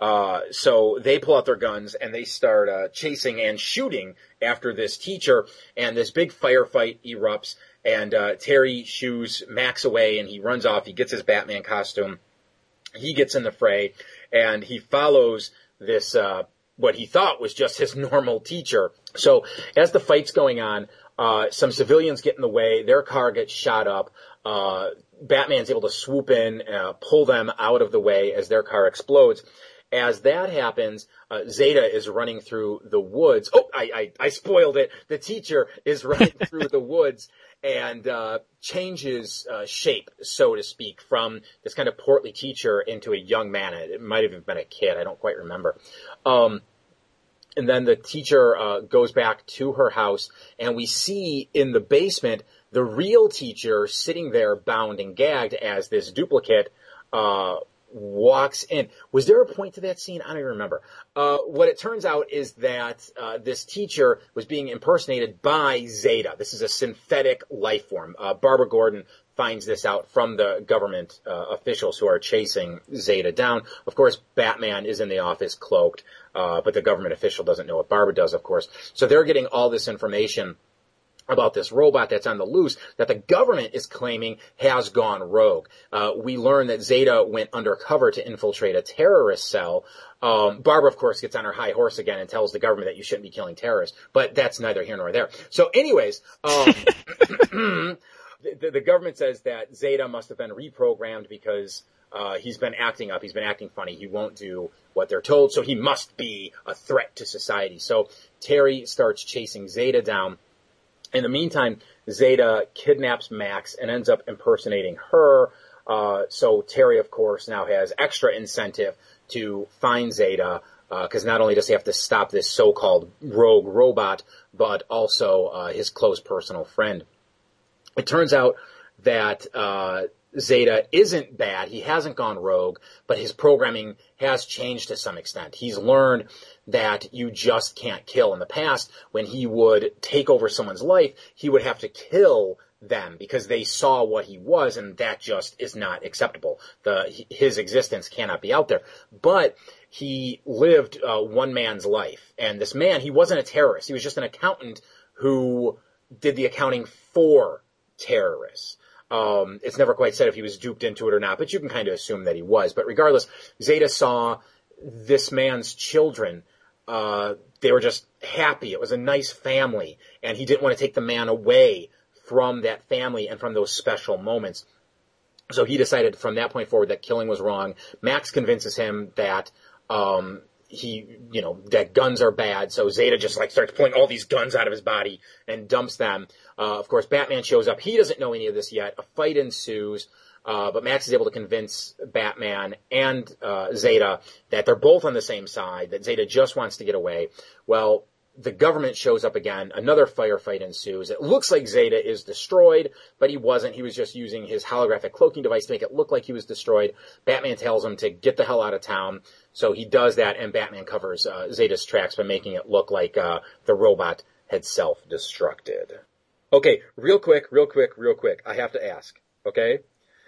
Uh, so they pull out their guns and they start uh, chasing and shooting after this teacher, and this big firefight erupts. And uh, Terry shoos Max away, and he runs off. He gets his Batman costume. He gets in the fray, and he follows this uh, what he thought was just his normal teacher. So as the fight's going on, uh, some civilians get in the way. Their car gets shot up. Uh, Batman's able to swoop in, uh, pull them out of the way as their car explodes. As that happens, uh, Zeta is running through the woods. Oh, I, I, I spoiled it. The teacher is running through the woods and uh, changes uh, shape, so to speak, from this kind of portly teacher into a young man. It might have even been a kid. I don't quite remember. Um, and then the teacher uh, goes back to her house, and we see in the basement the real teacher sitting there, bound and gagged, as this duplicate uh, walks in. Was there a point to that scene? I don't even remember. Uh, what it turns out is that uh, this teacher was being impersonated by Zeta. This is a synthetic life form. Uh, Barbara Gordon finds this out from the government uh, officials who are chasing Zeta down. Of course, Batman is in the office cloaked, uh, but the government official doesn't know what Barbara does, of course. So they're getting all this information about this robot that's on the loose that the government is claiming has gone rogue. Uh, we learn that Zeta went undercover to infiltrate a terrorist cell. Um, Barbara, of course, gets on her high horse again and tells the government that you shouldn't be killing terrorists, but that's neither here nor there. So anyways, um, the, the government says that Zeta must have been reprogrammed because uh, he's been acting up. He's been acting funny. He won't do what they're told, so he must be a threat to society. So Terry starts chasing Zeta down. In the meantime, Zeta kidnaps Max and ends up impersonating her. Uh, so Terry, of course, now has extra incentive to find Zeta because uh, not only does he have to stop this so-called rogue robot, but also uh, his close personal friend. It turns out that uh, Zeta isn't bad. He hasn't gone rogue, but his programming has changed to some extent. He's learned that you just can't kill. In the past, when he would take over someone's life, he would have to kill them because they saw what he was and that just is not acceptable. The, his existence cannot be out there. But he lived uh, one man's life. And this man, he wasn't a terrorist. He was just an accountant who did the accounting for terrorists. Um, it's never quite said if he was duped into it or not, but you can kind of assume that he was. But regardless, Zeta saw this man's children. Uh, they were just happy. It was a nice family, and he didn't want to take the man away from that family and from those special moments. So he decided from that point forward that killing was wrong. Max convinces him that um, he, you know, that guns are bad. So Zeta just like starts pulling all these guns out of his body and dumps them. Uh, of course, Batman shows up. He doesn't know any of this yet. A fight ensues. Uh, but Max is able to convince Batman and uh, Zeta that they're both on the same side, that Zeta just wants to get away. Well, the government shows up again. Another firefight ensues. It looks like Zeta is destroyed, but he wasn't. He was just using his holographic cloaking device to make it look like he was destroyed. Batman tells him to get the hell out of town. So he does that, and Batman covers uh, Zeta's tracks by making it look like uh, the robot had self-destructed. Okay, real quick, real quick, real quick. I have to ask. Okay,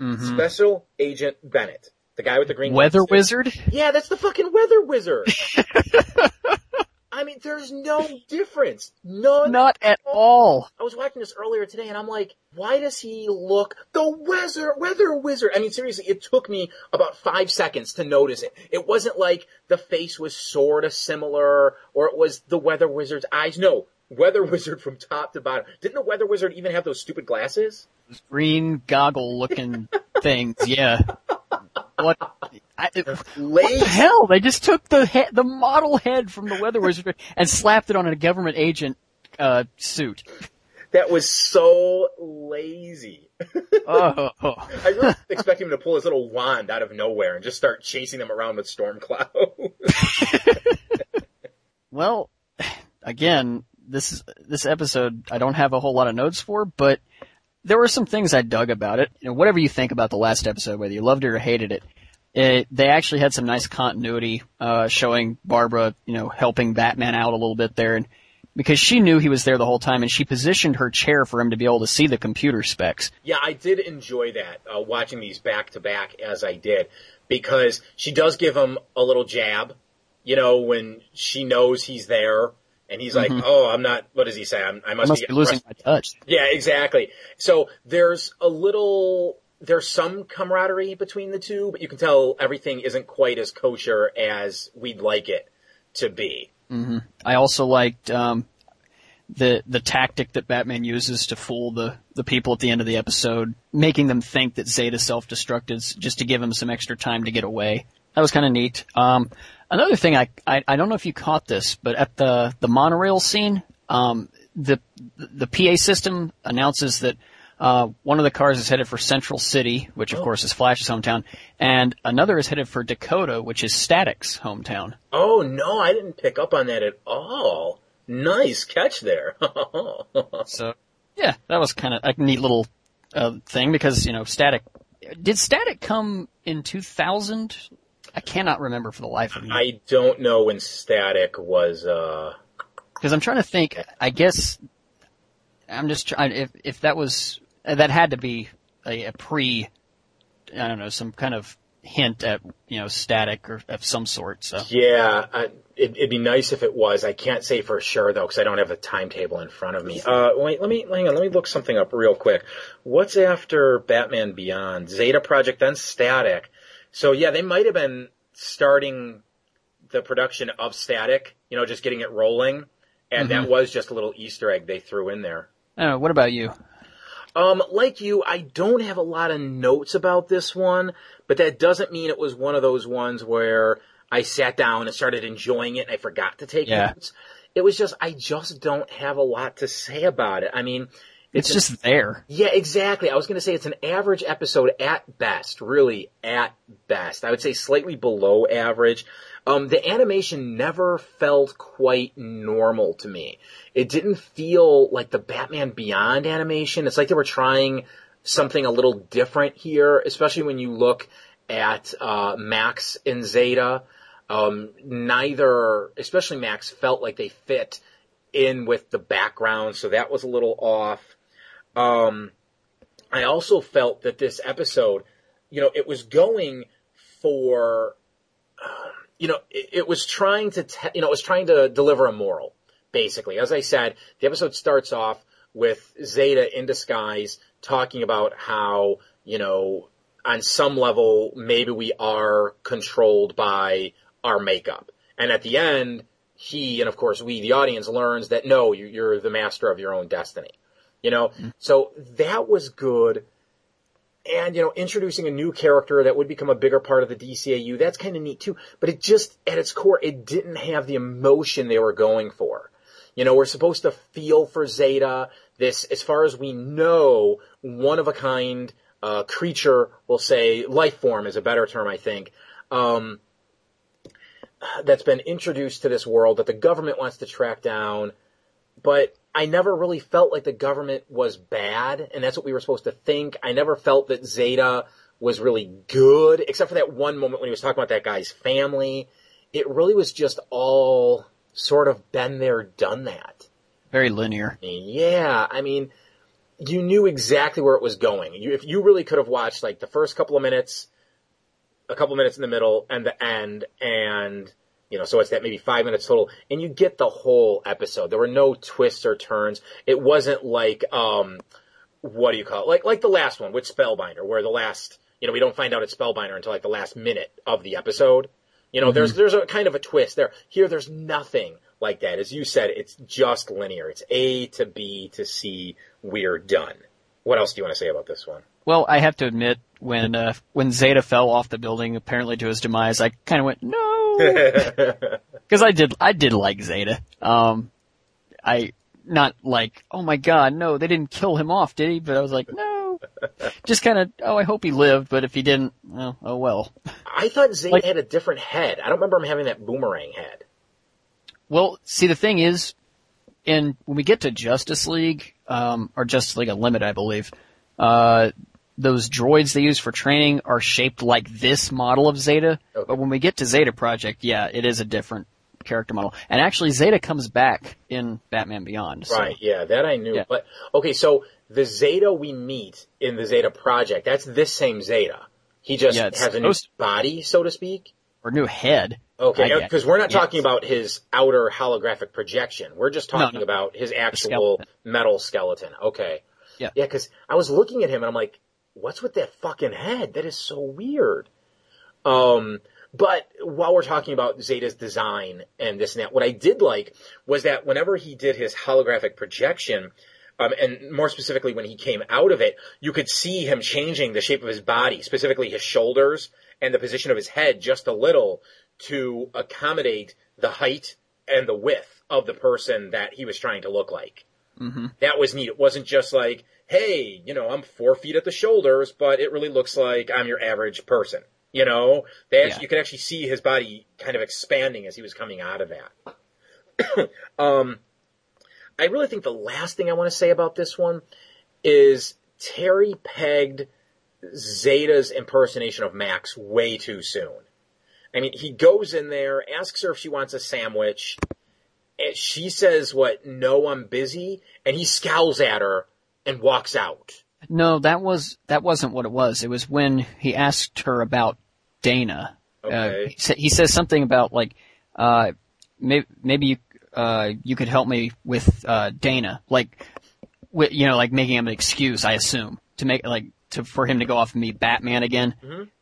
Mm-hmm. Special Agent Bennett, the guy with the green Weather wizard? Yeah, that's the fucking weather wizard. I mean, there's no difference. None. Not at all. I was watching this earlier today and I'm like, why does he look the weather, weather wizard? I mean, seriously, it took me about five seconds to notice it. It wasn't like the face was sort of similar or it was the weather wizard's eyes. No, weather wizard from top to bottom. Didn't the weather wizard even have those stupid glasses? Green goggle looking things, yeah. What? I, what the hell? They just took the head, the model head from the weather wizard and slapped it on a government agent uh, suit. That was so lazy. Oh, I really expect him to pull his little wand out of nowhere and just start chasing them around with storm clouds. well, again, this this episode I don't have a whole lot of notes for, but there were some things I dug about it. You know, whatever you think about the last episode, whether you loved it or hated it, it they actually had some nice continuity, uh, showing Barbara, you know, helping Batman out a little bit there, and because she knew he was there the whole time, and she positioned her chair for him to be able to see the computer specs. yeah, I did enjoy that, uh, watching these back to back as I did, because she does give him a little jab, you know, when she knows he's there, and he's like, oh, I'm not, what does he say? I'm, I I must, must be, be losing my touch. Yeah, exactly. So there's a little, there's some camaraderie between the two, but you can tell everything isn't quite as kosher as we'd like it to be. I also liked um, the the tactic that Batman uses to fool the the people at the end of the episode, making them think that Zeta self-destructed just to give him some extra time to get away. That was kind of neat. Um, another thing, I, I I don't know if you caught this, but at the the monorail scene, um, the the PA system announces that. Uh, one of the cars is headed for Central City, which of course is Flash's hometown, and another is headed for Dakota, which is Static's hometown. Oh no, I didn't pick up on that at all. Nice catch there. So yeah, that was kind of a neat little uh, thing because you know, Static. Did Static come in 2000? I cannot remember for the life of me I don't know when Static was, uh, because I'm trying to think. I guess I'm just trying. If if that was that had to be a, a pre, I don't know, some kind of hint at you know Static or of some sort. So yeah, I, it, it'd be nice if it was. I can't say for sure though, because I don't have a timetable in front of me. Uh, wait, let me, hang on, let me look something up real quick. What's after Batman Beyond? Zeta Project, then Static. So yeah, they might have been starting the production of Static, you know, just getting it rolling. And that was just a little Easter egg they threw in there. I. What about you? Um, like you, I don't have a lot of notes about this one, but that doesn't mean it was one of those ones where I sat down and started enjoying it and I forgot to take Yeah. notes. It was just, I just don't have a lot to say about it. I mean, It's just there. yeah, exactly. I was going to say it's an average episode at best, really at best. I would say slightly below average. Um, the animation never felt quite normal to me. It didn't feel like the Batman Beyond animation. It's like they were trying something a little different here, especially when you look at uh, Max and Zeta. Um, neither, especially Max, felt like they fit in with the background, so that was a little off. Um, I also felt that this episode, you know, it was going for, um, you know, it, it was trying to, te- you know, it was trying to deliver a moral, basically. As I said, the episode starts off with Zeta in disguise talking about how, you know, on some level, maybe we are controlled by our makeup. And at the end, he, and of course we, the audience, learns that no, you're the master of your own destiny. You know, so that was good. And, you know, introducing a new character that would become a bigger part of the DCAU, that's kind of neat too. But it just, at its core, it didn't have the emotion they were going for. You know, we're supposed to feel for Zeta, this, as far as we know, one of a kind, uh, creature, we'll say, life form is a better term, I think, um, that's been introduced to this world that the government wants to track down, but I never really felt like the government was bad, and that's what we were supposed to think. I never felt that Zeta was really good, except for that one moment when he was talking about that guy's family. It really was just all sort of been there, done that. Very linear. Yeah, I mean, you knew exactly where it was going. You, if you really could have watched like the first couple of minutes, a couple of minutes in the middle, and the end, and you know, so it's that maybe five minutes total, and you get the whole episode. There were no twists or turns. It wasn't like, um, what do you call it? Like, like the last one with Spellbinder, where the last, you know, we don't find out it's Spellbinder until like the last minute of the episode. You know, there's, there's a kind of a twist there. Here, there's nothing like that. As you said, it's just linear. It's A to B to C. We're done. What else do you want to say about this one? Well, I have to admit, when uh, when Zeta fell off the building, apparently to his demise, I kind of went no, because I did I did like Zeta. Um, I not like oh my god, no, they didn't kill him off, did he? But I was like no, just kind of oh I hope he lived, but if he didn't, well, oh well. I thought Zeta Like- had a different head. I don't remember him having that boomerang head. Well, see, the thing is, in when we get to Justice League, um, or Justice League Unlimited, I believe, uh, those droids they use for training are shaped like this model of Zeta. Okay. But when we get to Zeta Project, yeah, it is a different character model. And actually, Zeta comes back in Batman Beyond. so- Right, yeah, that I knew. Yeah. But, okay, so the Zeta we meet in the Zeta Project, that's this same Zeta. He just Yeah, has a new body, so to speak. Or new head. Okay, because uh, we're not Yes. talking about his outer holographic projection. We're just No, talking no. about his actual skeleton. metal skeleton. Okay. Yeah. Yeah, because I was looking at him and I'm like, what's with that fucking head? That is so weird. Um, but while we're talking about Zeta's design and this and that, what I did like was that whenever he did his holographic projection, um, and more specifically when he came out of it, you could see him changing the shape of his body, specifically his shoulders and the position of his head just a little to accommodate the height and the width of the person that he was trying to look like. Mm-hmm. That was neat. It wasn't just like, hey, you know, I'm four feet at the shoulders, but it really looks like I'm your average person. You know, they actually, Yeah. you could actually see his body kind of expanding as he was coming out of that. um, I really think the last thing I want to say about this one is Terry pegged Zeta's impersonation of Max way too soon. I mean, he goes in there, asks her if she wants a sandwich, and she says, what, no, I'm busy, and he scowls at her and walks out. No, that was that wasn't what it was. It was when he asked her about Dana. Uh, Okay. he, sa- he says something about like, uh, maybe, maybe you, uh, you could help me with uh, Dana, like, wi- you know, like making him an excuse. I assume to make like to for him to go off and meet Batman again.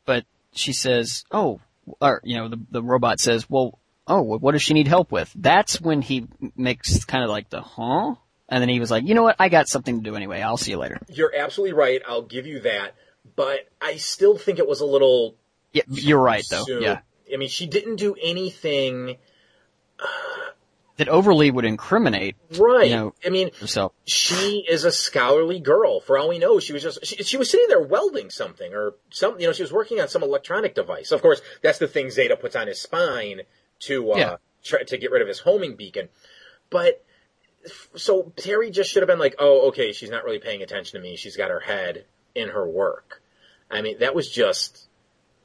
But she says, "Oh," or you know, the the robot says, "Well, oh, what does she need help with?" That's when he makes kind of like the huh. And then he was like, you know what? I got something to do anyway. I'll see you later. You're absolutely right. I'll give you that. But I still think it was a little Yeah, you're right though. Yeah. I mean, she didn't do anything uh, That overly would incriminate right. You know- I mean, herself. she is a scholarly girl. For all we know, she was just she, she was sitting there welding something or some. You know, she was working on some electronic device. Of course, that's the thing Zeta puts on his spine to uh, Yeah. try to get rid of his homing beacon. But so Terry just should have been like, oh, okay, she's not really paying attention to me. She's got her head in her work. I mean, that was just.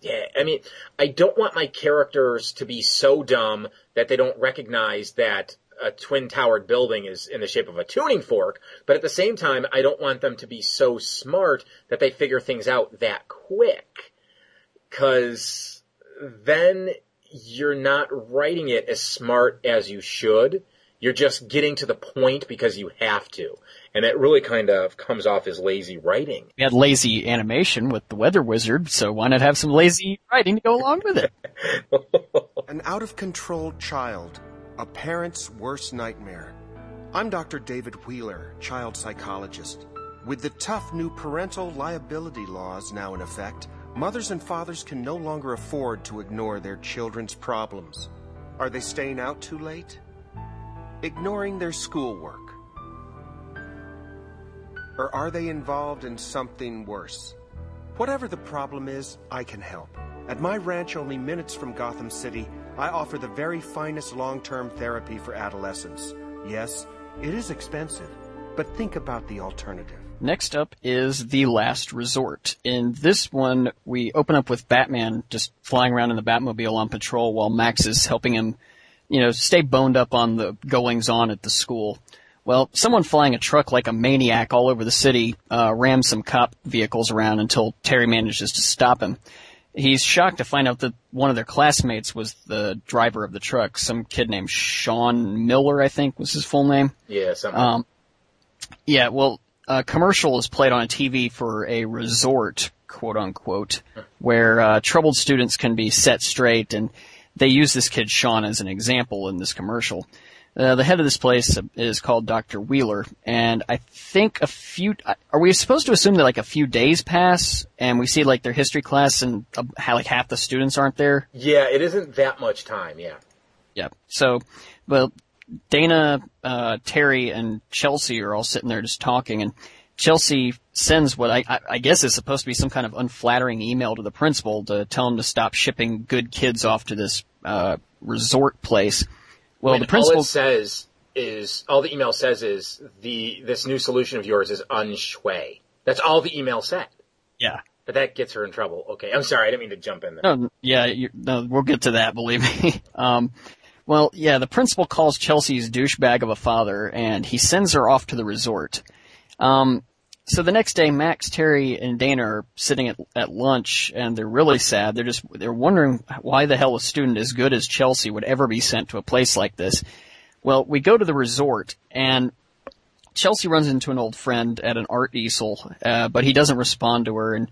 Yeah, I mean, I don't want my characters to be so dumb that they don't recognize that a twin towered building is in the shape of a tuning fork, but at the same time, I don't want them to be so smart that they figure things out that quick. Cause then you're not writing it as smart as you should. You're just getting to the point because you have to. And it really kind of comes off as lazy writing. We had lazy animation with the Weather Wizard, so why not have some lazy writing to go along with it? An out of control child, a parent's worst nightmare. I'm Dr. David Wheeler, child psychologist. With the tough new parental liability laws now in effect, mothers and fathers can no longer afford to ignore their children's problems. Are they staying out too late? Ignoring their schoolwork? Or are they involved in something worse? Whatever the problem is, I can help. At my ranch, only minutes from Gotham City, I offer the very finest long term therapy for adolescents. Yes, it is expensive, but think about the alternative. Next up is The Last Resort. In this one, we open up with Batman just flying around in the Batmobile on patrol while Max is helping him, you know, stay boned up on the goings on at the school. Well, someone flying a truck like a maniac all over the city uh, rams some cop vehicles around until Terry manages to stop him. He's shocked to find out that one of their classmates was the driver of the truck, some kid named Sean Miller, I think was his full name. Yeah, something. Um, yeah, well, a commercial is played on a TV for a resort, quote unquote, where uh, troubled students can be set straight, and they use this kid Sean as an example in this commercial. Uh, the head of this place is called Dr. Wheeler, and I think a few, are we supposed to assume that like a few days pass, and we see like their history class and uh, how like half the students aren't there? yeah, it isn't that much time, yeah. Yeah. So, well, Dana, uh, Terry, and Chelsea are all sitting there just talking, and Chelsea sends what I, I, I guess is supposed to be some kind of unflattering email to the principal to tell him to stop shipping good kids off to this uh, resort place. Well, When the principal. all it says is all the email says is the this new solution of yours is unshui. That's all the email said. yeah. But that gets her in trouble. Okay, I'm sorry, I didn't mean to jump in there. No, yeah, you, no, we'll get to that, believe me. Um, well, yeah, the principal calls Chelsea's douchebag of a father, and he sends her off to the resort. Um, so the next day, Max, Terry, and Dana are sitting at, at lunch, and they're really sad. They're just they're wondering why the hell a student as good as Chelsea would ever be sent to a place like this. Well, we go to the resort, and Chelsea runs into an old friend at an art easel, uh, but he doesn't respond to her, and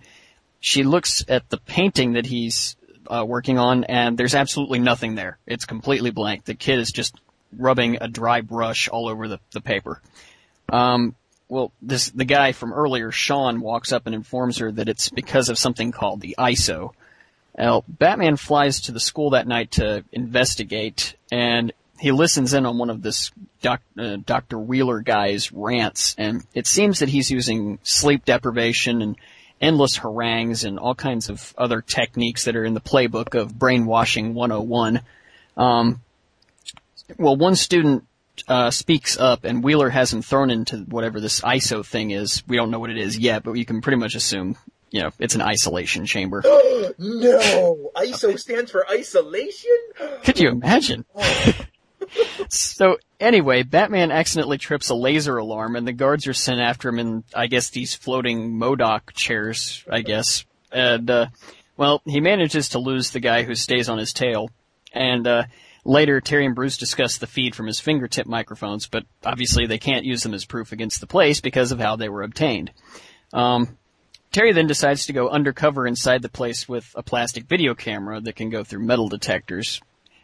she looks at the painting that he's uh, working on, and there's absolutely nothing there. It's completely blank. The kid is just rubbing a dry brush all over the, the paper. Um, well, this the guy from earlier, Sean, walks up and informs her that it's because of something called the ISO. Now, Batman flies to the school that night to investigate, and he listens in on one of this doc, uh, Dr. Wheeler guy's rants, and it seems that he's using sleep deprivation and endless harangues and all kinds of other techniques that are in the playbook of brainwashing 101. Um, well, one student uh, speaks up, and Wheeler has him thrown into whatever this ISO thing is. We don't know what it is yet, but you can pretty much assume, you know, it's an isolation chamber. no, ISO stands for isolation. Could you imagine? So anyway, Batman accidentally trips a laser alarm, and the guards are sent after him in, I guess, these floating MODOK chairs. I guess, and uh, well, he manages to lose the guy who stays on his tail, and uh, later Terry and Bruce discuss the feed from his fingertip microphones, but obviously they can't use them as proof against the place because of how they were obtained. Um, Terry then decides to go undercover inside the place with a plastic video camera that can go through metal detectors,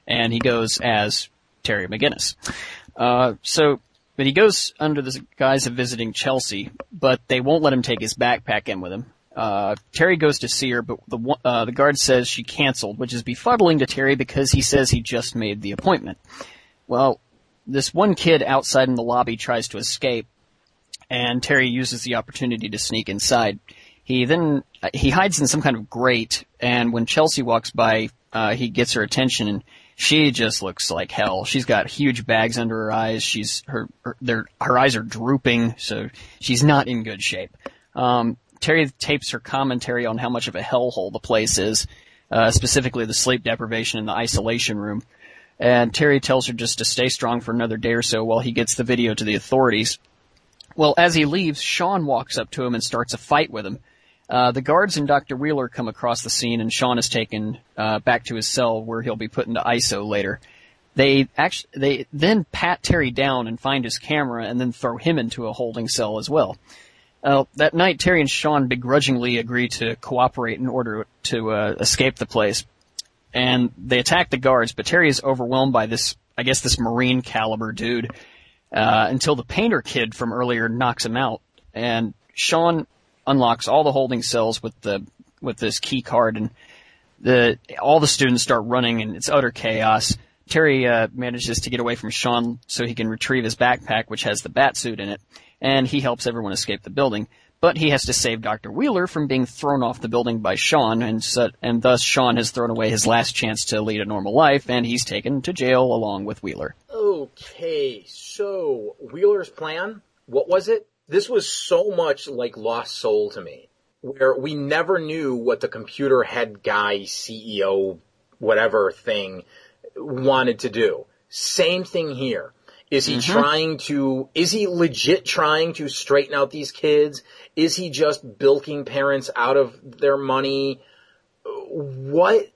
and he goes as Terry McGinnis. Uh, so but he goes under the guise of visiting Chelsea, but they won't let him take his backpack in with him. Uh, Terry goes to see her, but the uh, the guard says she canceled, which is befuddling to Terry because he says he just made the appointment. Well, this one kid outside in the lobby tries to escape, and Terry uses the opportunity to sneak inside. He then uh, he hides in some kind of grate, and when Chelsea walks by, uh, he gets her attention, and she just looks like hell. She's got huge bags under her eyes. She's her her, their, her eyes are drooping, so she's not in good shape. Um, Terry tapes her commentary on how much of a hellhole the place is, uh, specifically the sleep deprivation in the isolation room. And Terry tells her just to stay strong for another day or so while he gets the video to the authorities. Well, as he leaves, Sean walks up to him and starts a fight with him. Uh, the guards and Dr. Wheeler come across the scene and Sean is taken, uh, back to his cell where he'll be put into ISO later. They actually, they then pat Terry down and find his camera and then throw him into a holding cell as well. Uh, that night, Terry and Sean begrudgingly agree to cooperate in order to uh, escape the place, and they attack the guards. But Terry is overwhelmed by this, I guess, this Marine caliber dude, uh, until the painter kid from earlier knocks him out, and Sean unlocks all the holding cells with the with this key card, and the all the students start running, and it's utter chaos. Terry uh, manages to get away from Sean so he can retrieve his backpack, which has the bat suit in it, and he helps everyone escape the building. But he has to save Dr. Wheeler from being thrown off the building by Sean, and, so, and thus Sean has thrown away his last chance to lead a normal life, and he's taken to jail along with Wheeler. Okay, so Wheeler's plan, what was it? This was so much like Lost Soul to me, where we never knew what the computer head guy, CEO, whatever thing wanted to do. Same thing here. Is he mm-hmm. trying to, is he legit trying to straighten out these kids? Is he just bilking parents out of their money? What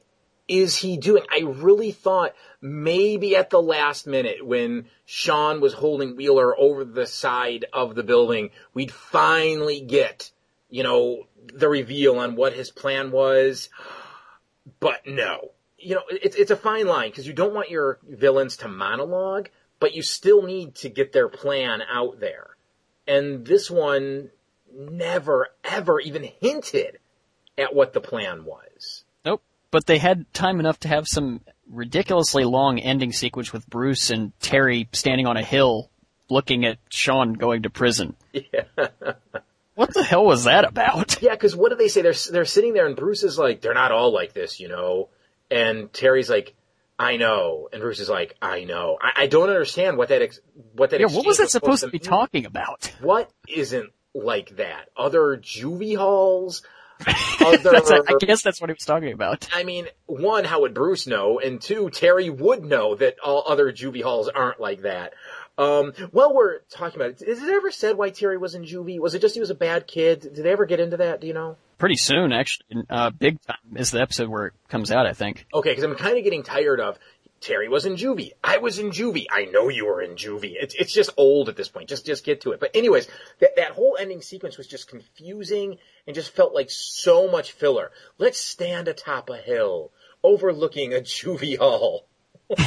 is he doing? I really thought maybe at the last minute when Sean was holding Wheeler over the side of the building, we'd finally get, you know, the reveal on what his plan was. But no. You know, it's, it's a fine line because you don't want your villains to monologue, but you still need to get their plan out there. And this one never ever even hinted at what the plan was. But they had time enough to have some ridiculously long ending sequence with Bruce and Terry standing on a hill looking at Sean going to prison. Yeah. What the hell was that about? Yeah, because what do they say? They're they're sitting there, and Bruce is like, "They're not all like this, you know." And Terry's like, "I know," and Bruce is like, "I know." I, I don't understand what that ex- what that. Yeah, what was that supposed to be talking about? What isn't like that? Other juvie halls. Other, I guess that's what he was talking about. I mean, one, how would Bruce know? And two, Terry would know that all other juvie halls aren't like that. Um, while we're talking about it, is it ever said why Terry was in juvie? Was it just he was a bad kid? Did they ever get into that? Do you know? Pretty soon, actually. Uh, big time is the episode where it comes out, I think. Okay, because I'm kind of getting tired of Terry was in juvie. I was in juvie. I know you were in juvie. It's it's just old at this point. Just just get to it. But anyways, that that whole ending sequence was just confusing and just felt like so much filler. Let's stand atop a hill overlooking a juvie hall.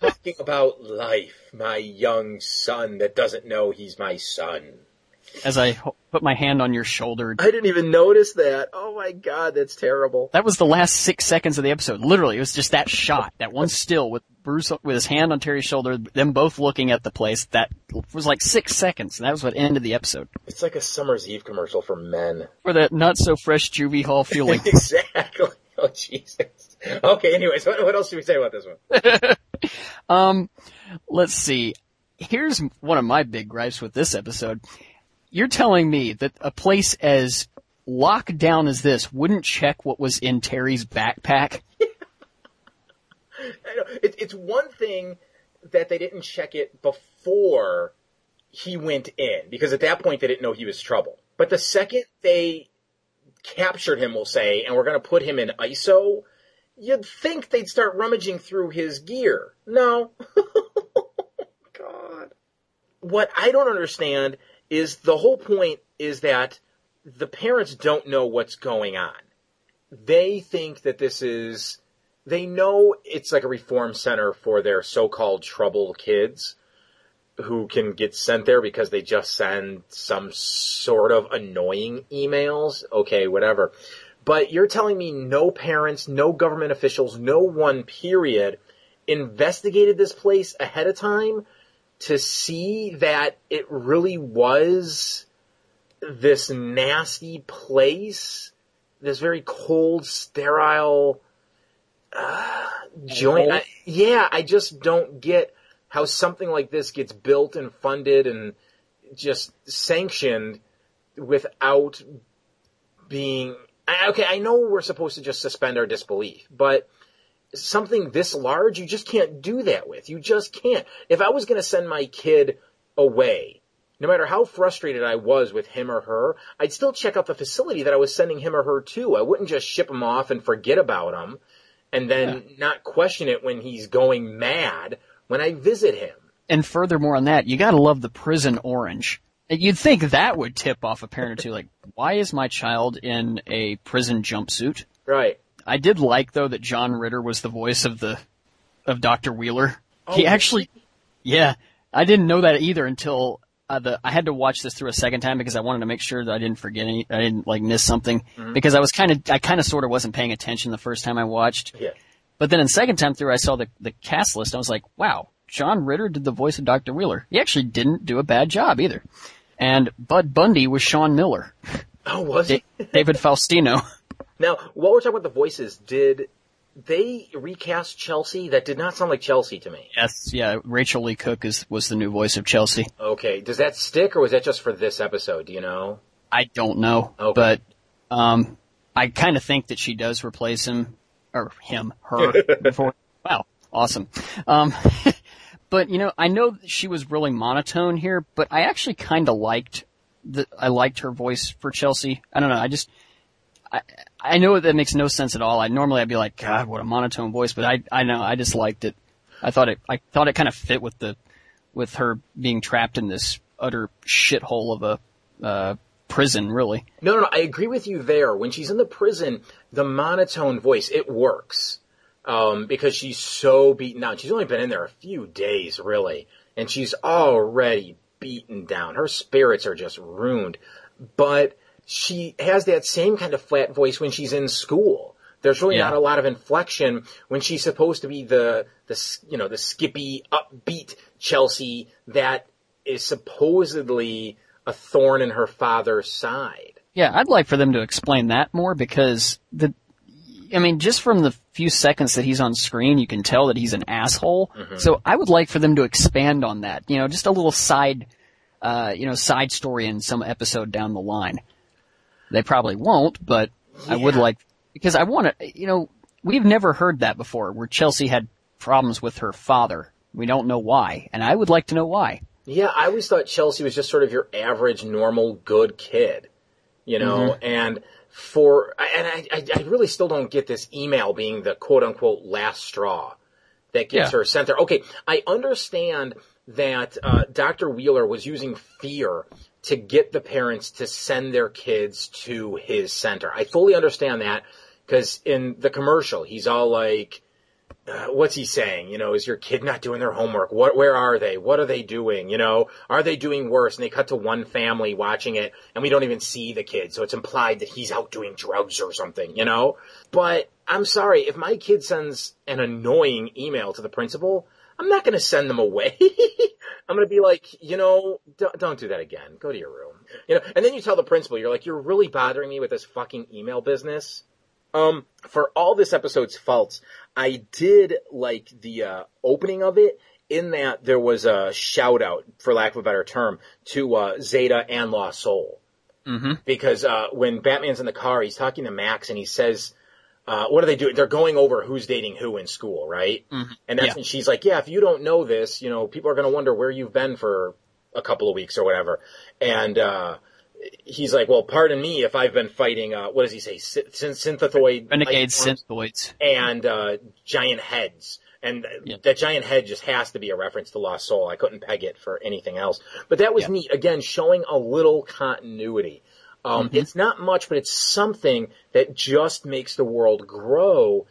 Talking about life, my young son that doesn't know he's my son. As I put my hand on your shoulder, I didn't even notice that. Oh my god, that's terrible. that was the last six seconds of the episode. Literally, it was just that shot, that one still with Bruce with his hand on Terry's shoulder, them both looking at the place. That was like six seconds, and that was what ended the episode. It's like a summer's eve commercial for men. For that not so fresh juvie hall feeling. exactly. Oh Jesus. Okay. Anyways, what, what else should we say about this one? Um, let's see. Here's one of my big gripes with this episode. You're telling me that a place as locked down as this wouldn't check what was in Terry's backpack? It, it's one thing that they didn't check it before he went in, because at that point they didn't know he was trouble. But the second they captured him, we'll say, and we're going to put him in ISO, you'd think they'd start rummaging through his gear. No. God. What I don't understand is the whole point is that the parents don't know what's going on. They think that this is, they know it's like a reform center for their so-called troubled kids. who can get sent there because they just send some sort of annoying emails. Okay, whatever. But you're telling me no parents, no government officials, no one period investigated this place ahead of time to see that it really was this nasty place, this very cold, sterile uh, joint. I, yeah, I just don't get how something like this gets built and funded and just sanctioned without being okay. I know we're supposed to just suspend our disbelief, but something this large, you just can't do that with. You just can't. If I was going to send my kid away, no matter how frustrated I was with him or her, I'd still check out the facility that I was sending him or her to. I wouldn't just ship him off and forget about him and then yeah. not question it when he's going mad when I visit him. And furthermore on that, you gotta love the prison orange. You'd think that would tip off a parent or two, like, why is my child in a prison jumpsuit? Right. I did like though that John Ritter was the voice of the of Dr. Wheeler. Oh, he actually, yeah, I didn't know that either until uh, the I had to watch this through a second time because I wanted to make sure that I didn't forget any, I didn't like miss something mm-hmm. because I was kind of I kind of sort of wasn't paying attention the first time I watched. Yeah. But then in second time through, I saw the the cast list. I was like, wow, John Ritter did the voice of Dr. Wheeler. He actually didn't do a bad job either. And Bud Bundy was Sean Miller. Oh, was he? David Faustino. Now, while we're talking about the voices, did they recast Chelsea? That did not sound like Chelsea to me. Yes, yeah. Rachael Leigh Cook is was the new voice of Chelsea. Okay. Does that stick, or was that just for this episode? Do you know? I don't know, okay. but um, I kind of think that she does replace him or him, her. before. Wow, awesome. Um, but you know, I know she was really monotone here, but I actually kind of liked the I liked her voice for Chelsea. I don't know. I just I, I know that makes no sense at all. I normally I'd be like, God, what a monotone voice, but I, I know, I just liked it. I thought it, I thought it kind of fit with the, with her being trapped in this utter shithole of a, uh, prison, really. No, no, no, I agree with you there. When she's in the prison, the monotone voice, it works. Um, because she's so beaten down. She's only been in there a few days, really. And she's already beaten down. Her spirits are just ruined. But, she has that same kind of flat voice when she's in school. There's really yeah. not a lot of inflection when she's supposed to be the, the, you know, the skippy, upbeat Chelsea that is supposedly a thorn in her father's side. Yeah, I'd like for them to explain that more because the, I mean, just from the few seconds that he's on screen, you can tell that he's an asshole. Mm-hmm. So I would like for them to expand on that. You know, just a little side, uh, you know, side story in some episode down the line. They probably won't, but yeah. I would like, because I want to, you know, we've never heard that before where Chelsea had problems with her father. We don't know why, and I would like to know why. Yeah, I always thought Chelsea was just sort of your average, normal, good kid, you know, mm-hmm. and for, and I, I, really still don't get this email being the quote unquote last straw that gets yeah. her sent there. Okay, I understand that uh, Dr. Wheeler was using fear to get the parents to send their kids to his center. I fully understand that because in the commercial, he's all like, uh, what's he saying? You know, is your kid not doing their homework? What, where are they? What are they doing? You know, are they doing worse? And they cut to one family watching it and we don't even see the kid. So it's implied that he's out doing drugs or something, you know? But I'm sorry, if my kid sends an annoying email to the principal, I'm not going to send them away. I'm going to be like, you know, don't, don't do that again. Go to your room. You know, and then you tell the principal, you're like, you're really bothering me with this fucking email business. Um, for all this episode's faults, I did like the, uh, opening of it in that there was a shout out, for lack of a better term, to, uh, Zeta and Lost Soul. Mm-hmm. Because, uh, when Batman's in the car, he's talking to Max and he says, uh, what are they doing? They're going over who's dating who in school, right? Mm-hmm. And that's yeah. when she's like, yeah, if you don't know this, you know, people are going to wonder where you've been for a couple of weeks or whatever. And, uh, he's like, well, pardon me if I've been fighting, uh, what does he say? Synthozoid. Renegade synthoids. And, uh, giant heads. And yeah. that giant head just has to be a reference to Lost Soul. I couldn't peg it for anything else. But that was yeah. neat. Again, showing a little continuity. Um, mm-hmm. It's not much, but it's something that just makes the world grow,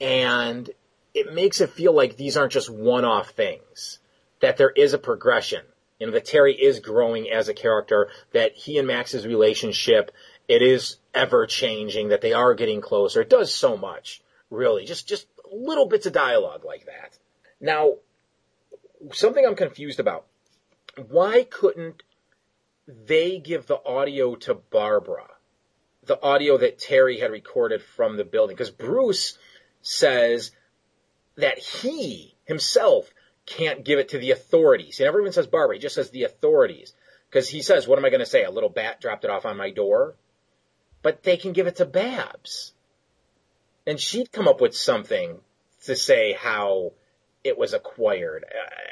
and it makes it feel like these aren't just one-off things. That there is a progression. you know, that Terry is growing as a character, that he and Max's relationship, it is ever changing, that they are getting closer. It does so much, really. Just, just little bits of dialogue like that. Now, something I'm confused about. Why couldn't they give the audio to Barbara? The audio that Terry had recorded from the building. Because Bruce says that he himself can't give it to the authorities. He never even says Barbara, he just says the authorities. Because he says, what am I going to say? A little bat dropped it off on my door? But they can give it to Babs. And she'd come up with something to say how it was acquired.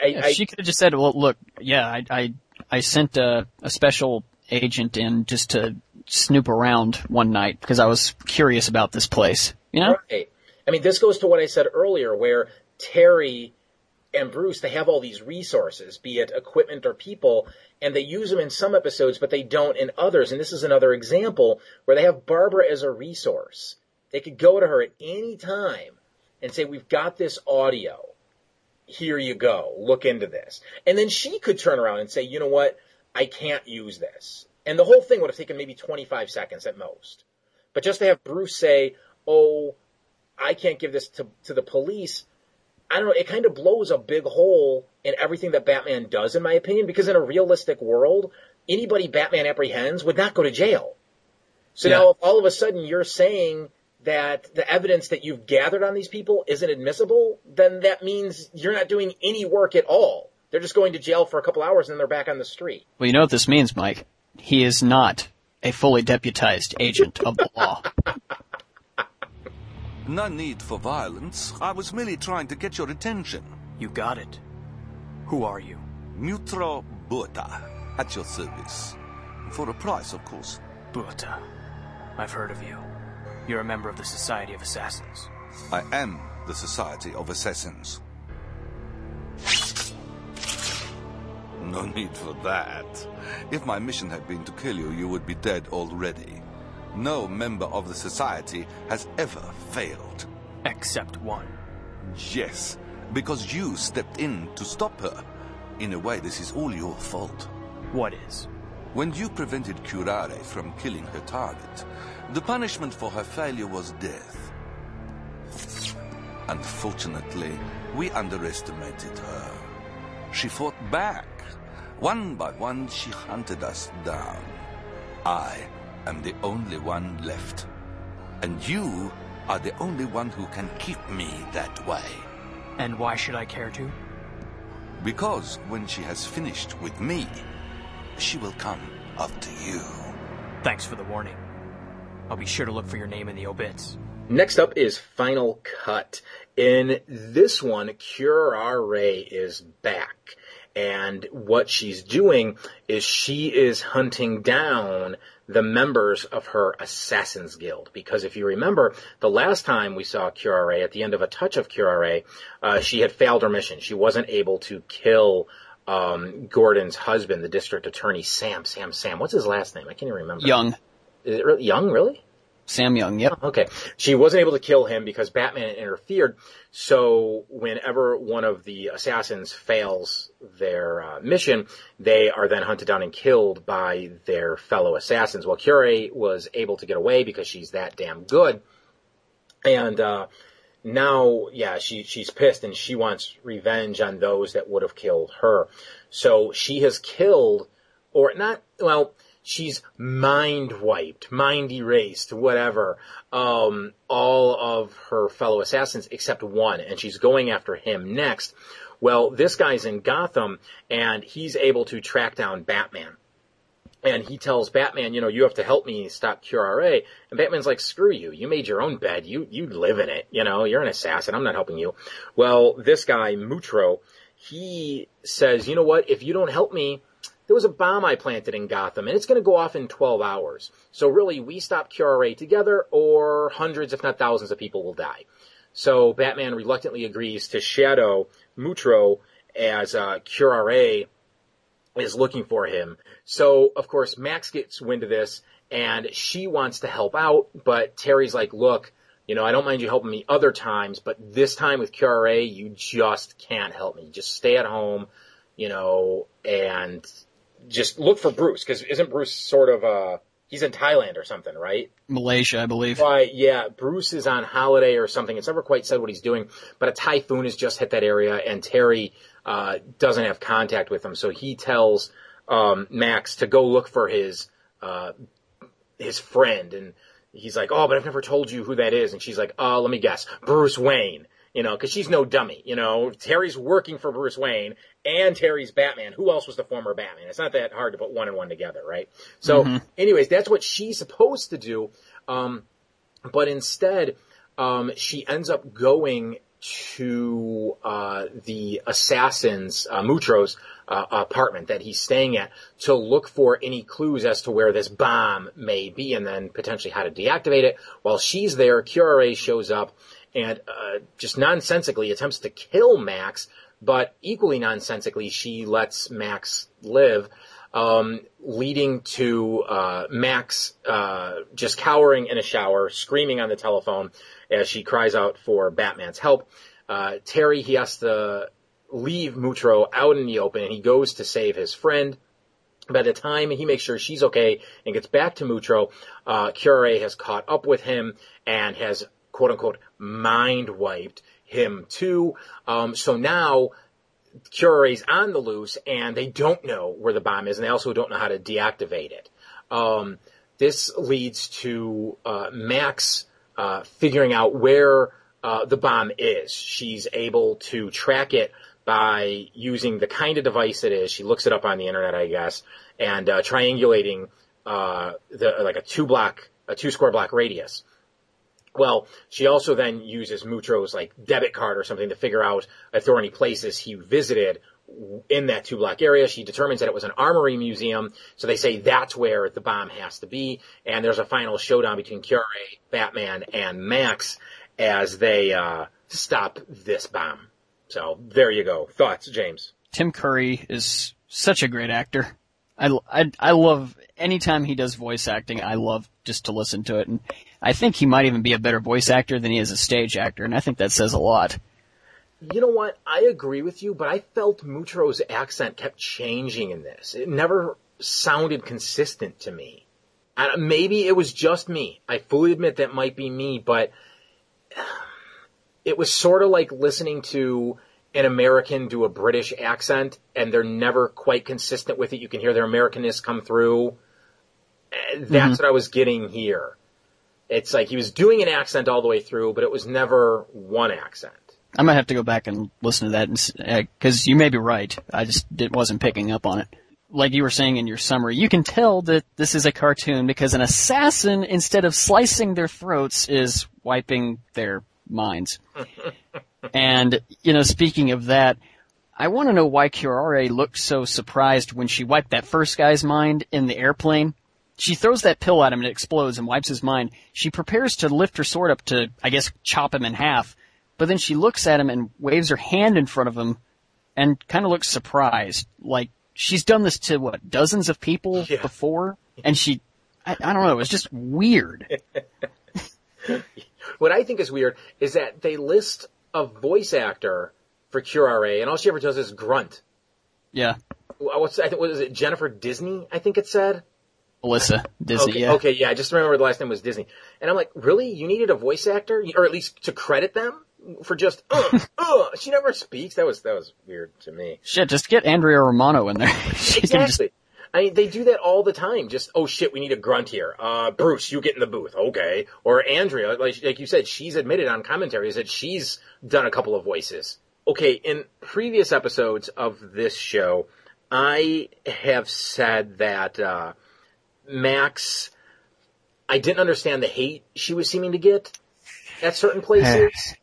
I, Yeah, I, she could have just said, "Well, look, yeah, I I, I sent a, a special agent in just to snoop around one night because I was curious about this place." You know? Right. I mean, this goes to what I said earlier, where Terry and Bruce, they have all these resources, be it equipment or people, and they use them in some episodes, but they don't in others. And this is another example where they have Barbara as a resource. They could go to her at any time and say, we've got this audio. Here you go. Look into this. And then she could turn around and say, you know what? I can't use this. And the whole thing would have taken maybe 25 seconds at most. But just to have Bruce say, oh, I can't give this to, to the police. I don't know. It kind of blows a big hole in everything that Batman does, in my opinion, because in a realistic world, anybody Batman apprehends would not go to jail. So Yeah. now if all of a sudden you're saying that the evidence that you've gathered on these people isn't admissible, then that means you're not doing any work at all. They're just going to jail for a couple hours and then they're back on the street. Well, you know what this means, Mike. He is not a fully deputized agent of the law. No need for violence. I was merely trying to get your attention. You got it. Who are you? Mutro Bota, at your service. For a price, of course. Bota. I've heard of you. You're a member of the Society of Assassins. I am the Society of Assassins. No need for that. If my mission had been to kill you, you would be dead already. No member of the Society has ever failed. Except one. Yes, because you stepped in to stop her. In a way, this is all your fault. What is? When you prevented Curare from killing her target, the punishment for her failure was death. Unfortunately, we underestimated her. She fought back. One by one, she hunted us down. I am the only one left. And you are the only one who can keep me that way. And why should I care to? Because when she has finished with me, she will come after you. Thanks for the warning. I'll be sure to look for your name in the obits. Next up is Final Cut. In this one, Curare is back. And what she's doing is she is hunting down the members of her Assassin's Guild. Because if you remember, the last time we saw Curare, at the end of A Touch of Curare, uh, she had failed her mission. She wasn't able to kill um, Gordon's husband, the district attorney, Sam. Sam, Sam. What's his last name? I can't even remember. Young. Is it really, Young, really? Sam Young, yep. Okay. She wasn't able to kill him because Batman interfered. So whenever one of the assassins fails their uh, mission, they are then hunted down and killed by their fellow assassins. Well, Curare was able to get away because she's that damn good. And, uh, now, yeah, she, she's pissed and she wants revenge on those that would have killed her. So she has killed, or not, well, she's mind wiped, mind erased, whatever, um, all of her fellow assassins except one, and she's going after him next. Well, this guy's in Gotham, and he's able to track down Batman. And he tells Batman, you know, you have to help me stop Curare. And Batman's like, screw you. You made your own bed. You, you live in it. You know, you're an assassin. I'm not helping you. Well, this guy, Mutro, he says, you know what? If you don't help me, there was a bomb I planted in Gotham and it's going to go off in 12 hours. So really, we stop Curare together or hundreds, if not thousands of people will die. So Batman reluctantly agrees to shadow Mutro as, uh, Curare is looking for him. So, of course, Max gets wind of this and she wants to help out, but Terry's like, look, you know, I don't mind you helping me other times, but this time with Curare, you just can't help me. Just stay at home. you know, and just look for Bruce because isn't Bruce sort of uh he's in Thailand or something, right? Malaysia, I believe. Right, yeah. Bruce is on holiday or something. It's never quite said what he's doing, but a typhoon has just hit that area and Terry uh doesn't have contact with him, so he tells um Max to go look for his uh his friend and he's like, "Oh, but I've never told you who that is." And she's like, "Oh, let me guess. Bruce Wayne." You know, cause she's no dummy, you know, Terry's working for Bruce Wayne and Terry's Batman. Who else was the former Batman? It's not that hard to put one and one together, right? So Mhm. anyways, that's what she's supposed to do. Um, but instead, um, she ends up going to, uh, the assassin's, uh, Mutro's, uh, apartment that he's staying at to look for any clues as to where this bomb may be and then potentially how to deactivate it. While she's there, Curare shows up and, uh, just nonsensically attempts to kill Max, but equally nonsensically, she lets Max live, um, leading to, uh, Max, uh, just cowering in a shower, screaming on the telephone as she cries out for Batman's help. Uh, Terry, he has to leave Mutro out in the open and he goes to save his friend. By the time he makes sure she's okay and gets back to Mutro, uh, Cure has caught up with him and has quote unquote mind wiped him too. Um, so now Cure's on the loose and they don't know where the bomb is and they also don't know how to deactivate it. Um, this leads to, uh, Max, uh, figuring out where, uh, the bomb is. She's able to track it by using the kind of device it is. She looks it up on the internet, I guess, and uh, triangulating uh, the like a two block, a two square block radius. Well, she also then uses Mutro's like debit card or something to figure out if there were any places he visited in that two block area. She determines that it was an armory museum, so they say that's where the bomb has to be. And there's a final showdown between Cure, Batman, and Max as they uh, stop this bomb. So there you go. Thoughts, James? Tim Curry is such a great actor. I, I, I love, anytime he does voice acting, I love just to listen to it. And I think he might even be a better voice actor than he is a stage actor, and I think that says a lot. You know what? I agree with you, but I felt Mutro's accent kept changing in this. It never sounded consistent to me. And maybe it was just me. I fully admit that might be me, but it was sort of like listening to an American do a British accent and they're never quite consistent with it. You can hear their Americanness come through. And That's Mhm. what I was getting here. It's like he was doing an accent all the way through, but it was never one accent. I might have to go back and listen to that because uh, you may be right. I just wasn't picking up on it. Like you were saying in your summary, you can tell that this is a cartoon because an assassin, instead of slicing their throats, is wiping their minds. and, you know, speaking of that, I want to know why Curare looked so surprised when she wiped that first guy's mind in the airplane. She throws that pill at him and it explodes and wipes his mind. She prepares to lift her sword up to, I guess, chop him in half. But then she looks at him and waves her hand in front of him and kind of looks surprised. Like, she's done this to what, dozens of people before? And she, I, I don't know, it was just weird. What I think is weird is that they list a voice actor for Curare, and all she ever does is grunt. Yeah. What's I think what is it? Jennifer Disney, I think it said. Melissa Disney, okay, yeah. Okay, yeah. I just remember the last name was Disney, and I'm like, really? You needed a voice actor, or at least to credit them for just uh, uh. She never speaks. That was that was weird to me. Shit, just get Andrea Romano in there. she can just, Exactly. I mean, they do that all the time. Just, oh shit, we need a grunt here. Uh, Bruce, you get in the booth. Okay. Or Andrea, like, like you said, she's admitted on commentaries that she's done a couple of voices. Okay, in previous episodes of this show, I have said that, uh, Max, I didn't understand the hate she was seeming to get at certain places.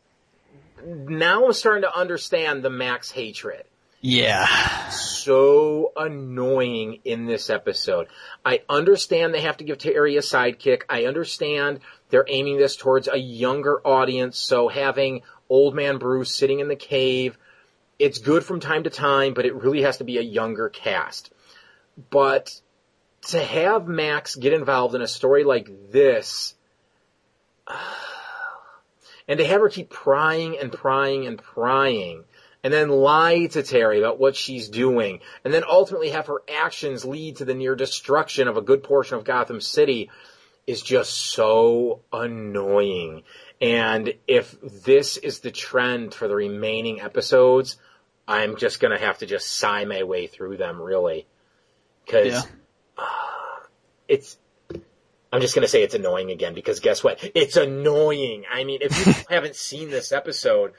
now I'm starting to understand the Max hatred yeah. so annoying in this episode. I understand they have to give Terry a sidekick. I understand they're aiming this towards a younger audience, so having old man Bruce sitting in the cave, it's good from time to time, but it really has to be a younger cast. But to have Max get involved in a story like this, and to have her keep prying and prying and prying and then lie to Terry about what she's doing, and then ultimately have her actions lead to the near destruction of a good portion of Gotham City is just so annoying. And if this is the trend for the remaining episodes, I'm just gonna have to just sigh my way through them, really. Cause, Yeah. It's, I'm just gonna say it's annoying again because guess what? It's annoying. I mean, if you haven't seen this episode,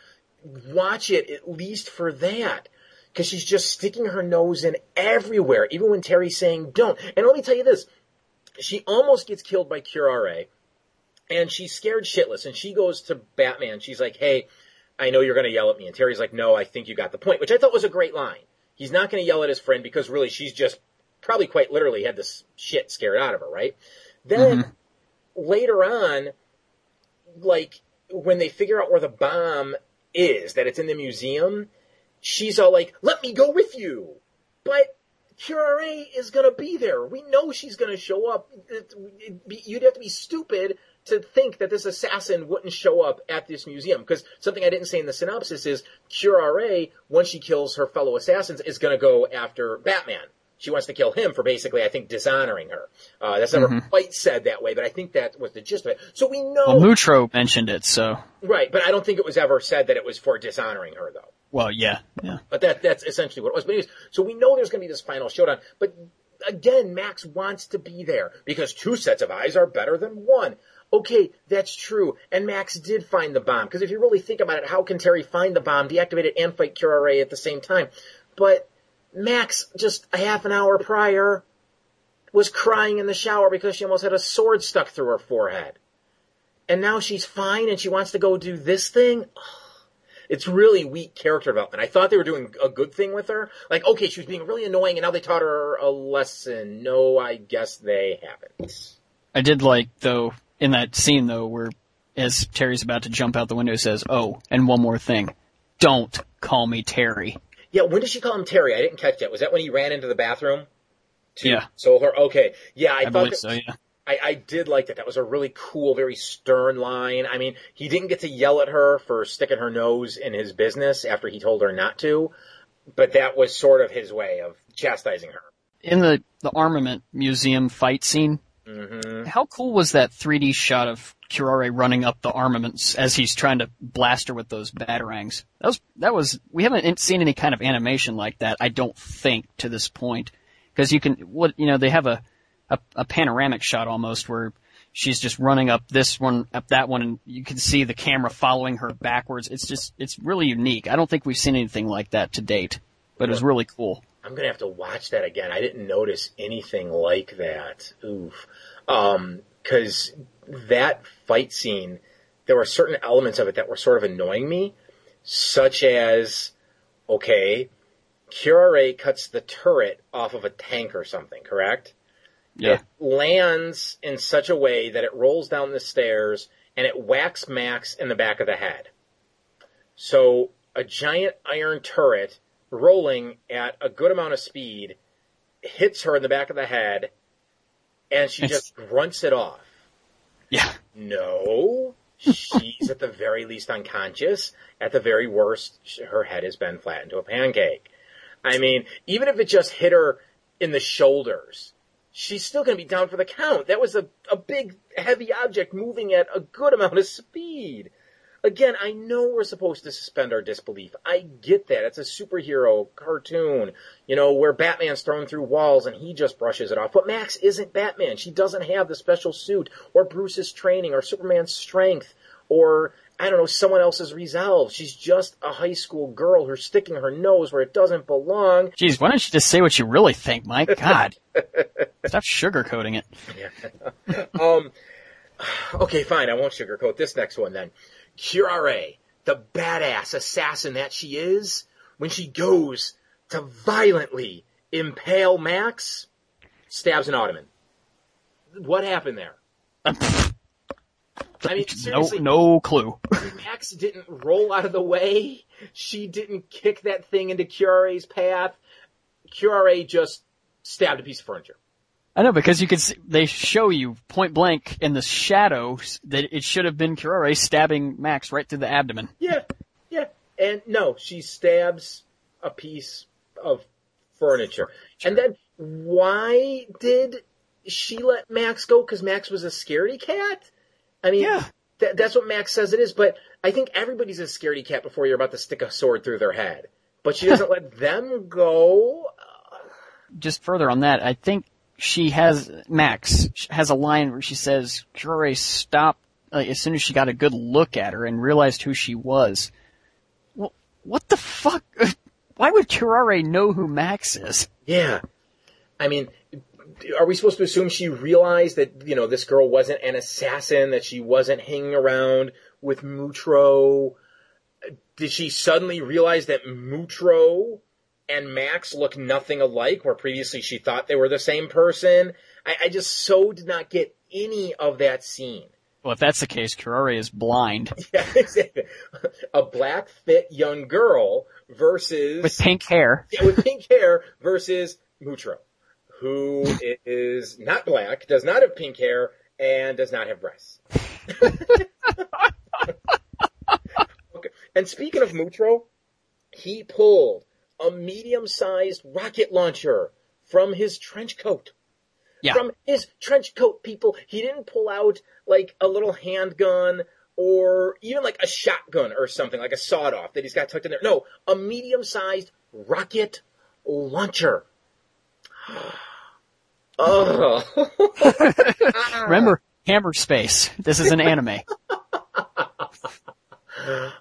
watch it at least for that. Cause she's just sticking her nose in everywhere, even when Terry's saying don't. And let me tell you this, she almost gets killed by Curare, and she's scared shitless, and she goes to Batman, she's like, hey, I know you're gonna yell at me, and Terry's like, no, I think you got the point, which I thought was a great line. He's not gonna yell at his friend because really she's just probably quite literally had this shit scared out of her, right? Then mm-hmm. later on, like when they figure out where the bomb is, that it's in the museum, she's all like, "Let me go with you," but Curare is gonna be there. We know she's gonna show up. It- it'd be- You'd have to be stupid to think that this assassin wouldn't show up at this museum. Because something I didn't say in the synopsis is Curare, once she kills her fellow assassins, is gonna go after Batman. She wants to kill him for basically, I think, dishonoring her. Uh, that's never quite said that way, but I think that was the gist of it. So we know, Well, Mutro mentioned it, so right? But I don't think it was ever said that it was for dishonoring her, though. well, yeah, yeah. But that that's essentially what it was. But anyways, so we know there's going to be this final showdown. But again, Max wants to be there because two sets of eyes are better than one. Okay, that's true. And Max did find the bomb. Because if you really think about it, how can Terry find the bomb, deactivate it, and fight Curare at the same time? But Max, just a half an hour prior, was crying in the shower because she almost had a sword stuck through her forehead. And now she's fine and she wants to go do this thing? it's really weak character development. I thought they were doing a good thing with her. Like, okay, she was being really annoying and now they taught her a lesson. No, I guess they haven't. I did like though in that scene though where as Terry's about to jump out the window says, "Oh, and one more thing, don't call me Terry." Yeah, when did she call him Terry? I didn't catch that. Was that when he ran into the bathroom? To Yeah. So her? Okay. Yeah, I, I, thought that, so. Yeah. I, I did like that. That was a really cool, very stern line. I mean, he didn't get to yell at her for sticking her nose in his business after he told her not to, but that was sort of his way of chastising her. In the the armament museum fight scene, hmm how cool was that 3D shot of Curare running up the armaments as he's trying to blast her with those batarangs? That was that was we haven't seen any kind of animation like that. I don't think to this point because you can what you know they have a, a a panoramic shot almost where she's just running up this one up that one and you can see the camera following her backwards. It's just it's really unique. I don't think we've seen anything like that to date, but it was really cool. I'm gonna have to watch that again. I didn't notice anything like that. Oof. Um, cause that fight scene, there were certain elements of it that were sort of annoying me, such as, okay, Curare cuts the turret off of a tank or something, correct? Yeah. It lands in such a way that it rolls down the stairs and it whacks Max in the back of the head. So a giant iron turret rolling at a good amount of speed hits her in the back of the head and she It's- just grunts it off. Yeah. No, she's at the very least unconscious. At the very worst, her head has been flattened to a pancake. I mean, even if it just hit her in the shoulders, she's still going to be down for the count. That was a, a big, heavy object moving at a good amount of speed. Again, I know we're supposed to suspend our disbelief. I get that. It's a superhero cartoon, you know, where Batman's thrown through walls and he just brushes it off. But Max isn't Batman. She doesn't have the special suit or Bruce's training or Superman's strength or, I don't know, someone else's resolve. She's just a high school girl who's sticking her nose where it doesn't belong. Jeez, why don't you just say what you really think, Mike? God. Stop sugarcoating it. Yeah. um, okay, fine. I won't sugarcoat this next one then. Curare, the badass assassin that she is, when she goes to violently impale Max, stabs an ottoman. What happened there? I mean, No, seriously, no clue. Max didn't roll out of the way. She didn't kick that thing into Curare's path. Curare just stabbed a piece of furniture. I know because you could see, they show you point blank in the shadows that it should have been Curare stabbing Max right through the abdomen. Yeah, yeah. And And no, she stabs a piece of furniture. And then why did she let Max go? Because Max was a scaredy cat? I mean, Yeah. th- that's what Max says it is, but I think everybody's a scaredy cat before you're about to stick a sword through their head. But she doesn't let them go. Just further on that, I think she has, Max has a line where she says, Curare stopped uh, as soon as she got a good look at her and realized who she was. What the fuck? Why would Curare know who Max is? Yeah. I mean, are we supposed to assume she realized that, you know, this girl wasn't an assassin, that she wasn't hanging around with Mutro? Did she suddenly realize that Mutro and Max look nothing alike, where previously she thought they were the same person? I, I just so did not get any of that scene. Well, if that's the case, Curare is blind Yeah, exactly. A black, fit young girl versus with pink hair. Yeah, with pink hair versus Mutro, who is not black, does not have pink hair, and does not have breasts. okay. And speaking of Mutro, he pulled a medium-sized rocket launcher from his trench coat. Yeah. From his trench coat, people. He didn't pull out like a little handgun or even like a shotgun or something, like a sawed off that he's got tucked in there. No, a medium sized rocket launcher. oh. Remember, Hammer Space. This is an anime.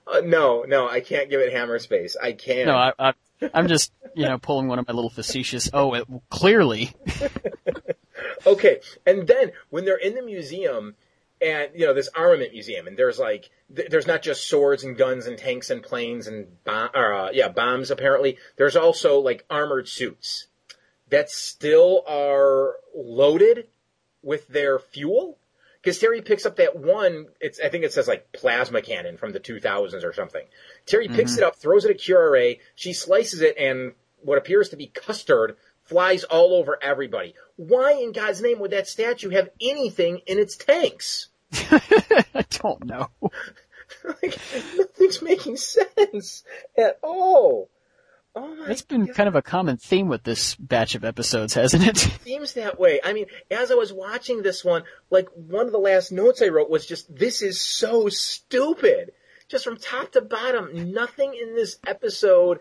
Uh, no, no, I can't give it hammer space. I can't. No, I, I, I'm just, you know, pulling one of my little facetious, oh, it, clearly. Okay, and then when they're in the museum, and you know this armament museum, and there's like th- there's not just swords and guns and tanks and planes and bom- or, uh, yeah bombs. Apparently, there's also like armored suits that still are loaded with their fuel. Because Terry picks up that one, it's I think it says like plasma cannon from the 2000s or something. Terry picks mm-hmm. it up, throws it at Curare. She slices it, and what appears to be custard flies all over everybody. Why in God's name would that statue have anything in its tanks? I don't know. like, nothing's making sense at all. Oh It's been kind of a common theme with this batch of episodes, hasn't it? it? seems that way. I mean, as I was watching this one, like one of the last notes I wrote was just, this is so stupid. Just from top to bottom, nothing in this episode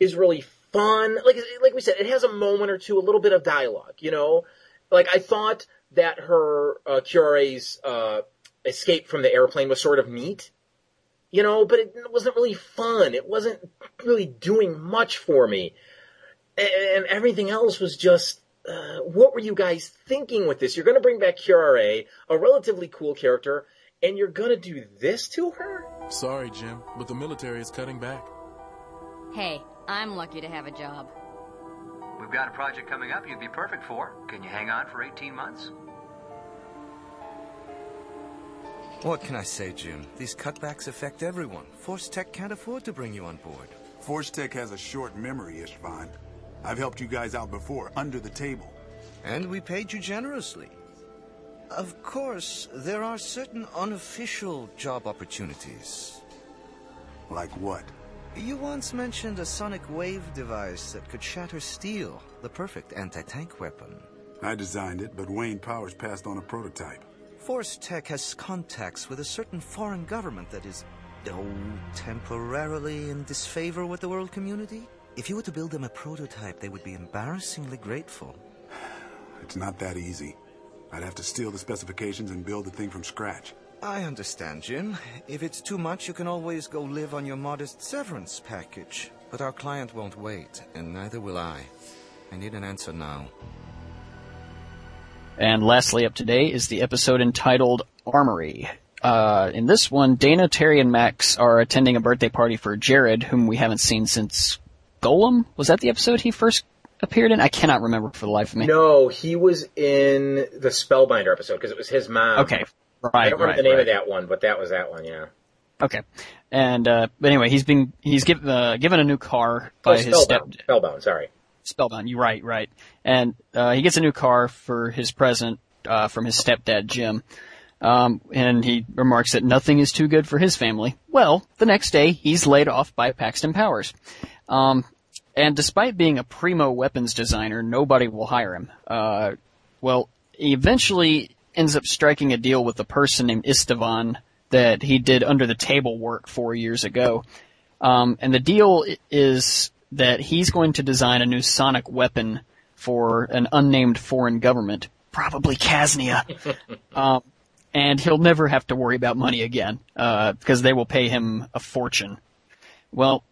is really fun. Like, like we said, it has a moment or two, a little bit of dialogue, you know? Like, I thought that her, uh, Curare's, uh, escape from the airplane was sort of neat. You know, but it wasn't really fun. It wasn't really doing much for me and everything else was just uh, what were you guys thinking with this? You're going to bring back Curare, a relatively cool character, and you're going to do this to her? Sorry, Jim, but the military is cutting back. Hey, I'm lucky to have a job. We've got a project coming up you'd be perfect for. Can you hang on for 18 months? What can I say, Jim? These cutbacks affect everyone. Force Tech can't afford to bring you on board. Force Tech has a short memory, Istvan. I've helped you guys out before, under the table. And we paid you generously. Of course, there are certain unofficial job opportunities. Like what? You once mentioned a sonic wave device that could shatter steel, the perfect anti-tank weapon. I designed it, but Wayne Powers passed on a prototype. Force Tech has contacts with a certain foreign government that is, oh, temporarily in disfavor with the world community. If you were to build them a prototype, they would be embarrassingly grateful. It's not that easy. I'd have to steal the specifications and build the thing from scratch. I understand, Jim. If it's too much, you can always go live on your modest severance package. But our client won't wait, and neither will I. I need an answer now. And lastly up today is the episode entitled Armory. Uh, in this one, Dana, Terry, and Max are attending a birthday party for Jared, whom we haven't seen since Golem? Was that the episode he first appeared in? I cannot remember for the life of me. No, he was in the Spellbinder episode because it was his mom. Okay, right, I don't remember right, the name right. of that one, but that was that one, yeah. Okay. And, uh, but anyway, he's been, he's given, uh, given a new car by oh, his step, Spellbound. Spellbound, sorry. Spellbound, you right, right. And, uh, he gets a new car for his present, uh, from his stepdad, Jim. Um, and he remarks that nothing is too good for his family. Well, the next day, he's laid off by Paxton Powers. Um, and despite being a primo weapons designer, nobody will hire him. Uh, well, he eventually ends up striking a deal with a person named Istvan that he did under the table work four years ago. Um, and the deal is that he's going to design a new sonic weapon for an unnamed foreign government, probably Kasnia. um, and he'll never have to worry about money again, uh, because they will pay him a fortune. Well,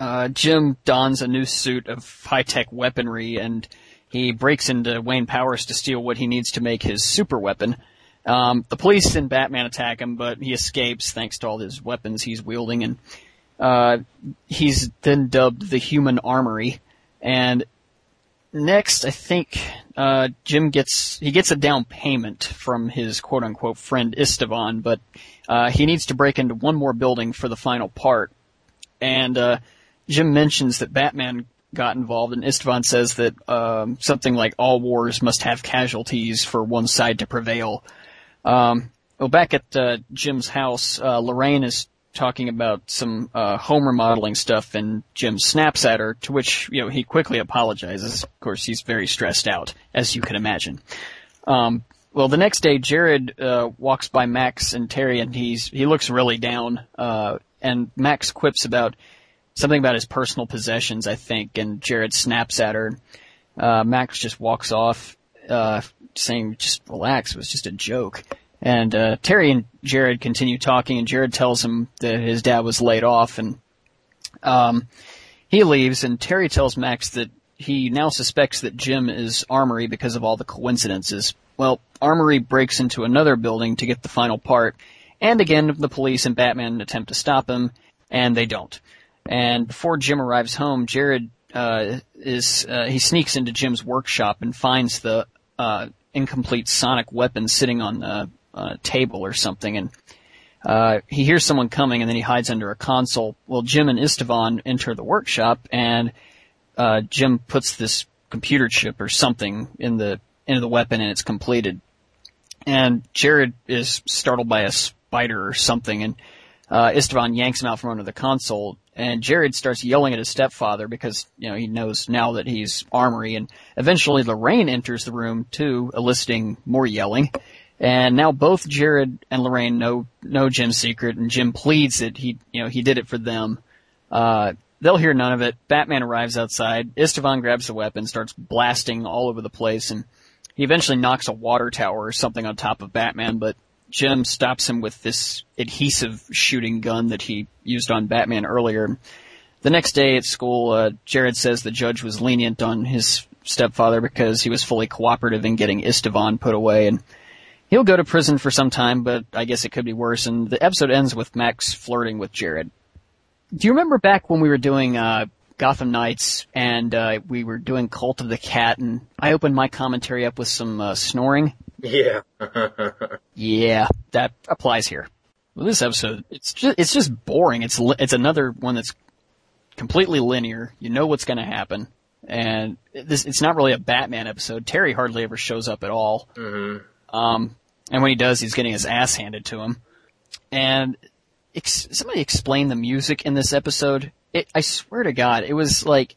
uh, Jim dons a new suit of high-tech weaponry and he breaks into Wayne Powers to steal what he needs to make his super weapon. Um, the police and Batman attack him, but he escapes thanks to all his weapons he's wielding, and uh, he's then dubbed the Human Armory. And next, I think uh, Jim gets he gets a down payment from his quote unquote friend Istvan, but uh, he needs to break into one more building for the final part. And uh, Jim mentions that Batman got involved, and Istvan says that um, something like all wars must have casualties for one side to prevail. Um, well, back at uh, Jim's house, uh, Lorraine is talking about some uh, home remodeling stuff, and Jim snaps at her, to which you know he quickly apologizes. Of course, he's very stressed out, as you can imagine. Um, well, the next day, Jared uh, walks by Max and Terry, and he's he looks really down. Uh, and Max quips about something about his personal possessions, I think, and Jared snaps at her. Uh, Max just walks off, uh, saying, just relax, it was just a joke. And, uh, Terry and Jared continue talking and Jared tells him that his dad was laid off and, um, he leaves and Terry tells Max that he now suspects that Jim is Armory because of all the coincidences. Well, Armory breaks into another building to get the final part, and again the police and Batman attempt to stop him, and they don't. And before Jim arrives home, Jared uh, is uh, he sneaks into Jim's workshop and finds the uh, incomplete sonic weapon sitting on the uh, table or something, and uh, he hears someone coming, and then he hides under a console. Well, Jim and Istvan enter the workshop, and uh, Jim puts this computer chip or something in the into the weapon, and it's completed. And Jared is startled by a spider or something, and uh, Istvan yanks him out from under the console, and Jared starts yelling at his stepfather because, you know, he knows now that he's armory, and eventually Lorraine enters the room too, eliciting more yelling. And now both Jared and Lorraine know, know Jim's secret, and Jim pleads that he, you know, he did it for them. Uh, they'll hear none of it. Batman arrives outside. Istvan grabs the weapon, starts blasting all over the place, and he eventually knocks a water tower or something on top of Batman, but Jim stops him with this adhesive shooting gun that he used on Batman earlier. The next day at school, uh, Jared says the judge was lenient on his stepfather because he was fully cooperative in getting Istvan put away and he'll go to prison for some time, but I guess it could be worse. And the episode ends with Max flirting with Jared. Do you remember back when we were doing, uh, Gotham Knights and, uh, we were doing Cult of the Cat and I opened my commentary up with some, uh, snoring? Yeah. yeah, that applies here. Well, this episode, it's just, it's just boring. It's, li- it's another one that's completely linear. You know what's gonna happen. And this, it's not really a Batman episode. Terry hardly ever shows up at all. Mm-hmm. Um, and when he does, he's getting his ass handed to him. And ex- somebody explain the music in this episode. It, I swear to God, it was like,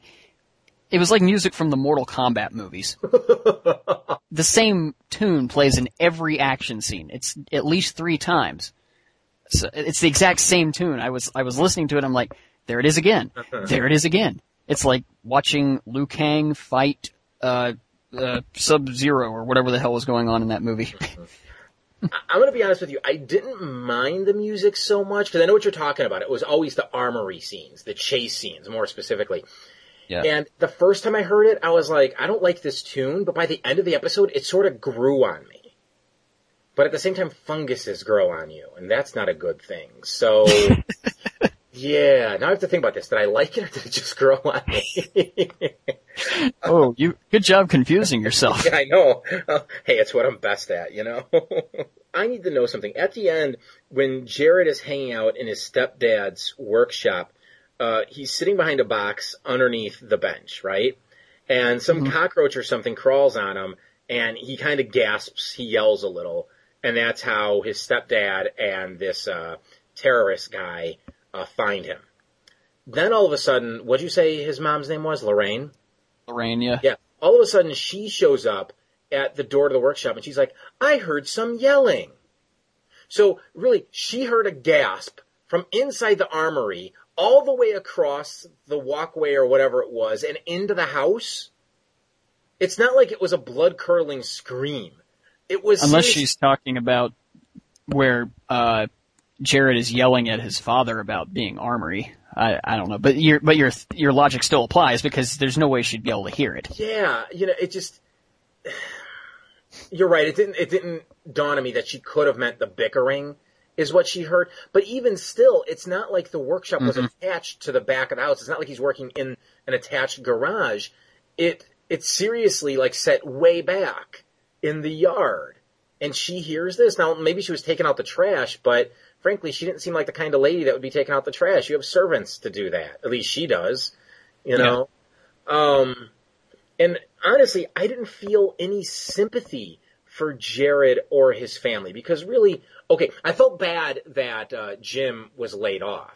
it was like music from the Mortal Kombat movies. the same tune plays in every action scene. It's at least three times. So it's the exact same tune. I was I was listening to it. I'm like, there it is again. There it is again. It's like watching Liu Kang fight uh, uh, Sub Zero or whatever the hell was going on in that movie. I'm gonna be honest with you. I didn't mind the music so much because I know what you're talking about. It was always the armory scenes, the chase scenes, more specifically. Yeah. And the first time I heard it, I was like, I don't like this tune, but by the end of the episode, it sort of grew on me. But at the same time, funguses grow on you, and that's not a good thing. So, yeah, now I have to think about this. Did I like it or did it just grow on me? oh, you good job confusing yourself. yeah, I know. hey, it's what I'm best at, you know? I need to know something. At the end, when Jared is hanging out in his stepdad's workshop, uh, he's sitting behind a box underneath the bench, right? And some Mm-hmm. cockroach or something crawls on him, and he kind of gasps, he yells a little, and that's how his stepdad and this uh, terrorist guy uh, find him. Then all of a sudden, what'd you say his mom's name was? Lorraine. Lorraine, yeah. Yeah. All of a sudden, she shows up at the door to the workshop, and she's like, "I heard some yelling." So really, she heard a gasp from inside the armory all the way across the walkway or whatever it was and into the house. It's not like it was a blood curdling scream. It was Unless she's talking about where uh Jared is yelling at his father about being armory. I I don't know, but your but your your logic still applies because there's no way she'd be able to hear it. Yeah, you know, it just. You're right. It didn't. It didn't dawn on me that she could have meant the bickering is what she heard. But even still, it's not like the workshop was Mhm. attached to the back of the house. It's not like he's working in an attached garage. It it's seriously like set way back in the yard. And she hears this. Now maybe she was taking out the trash, but frankly, she didn't seem like the kind of lady that would be taking out the trash. You have servants to do that. At least she does. You know. Um, and honestly, I didn't feel any sympathy for Jared or his family because really, okay, I felt bad that uh, Jim was laid off.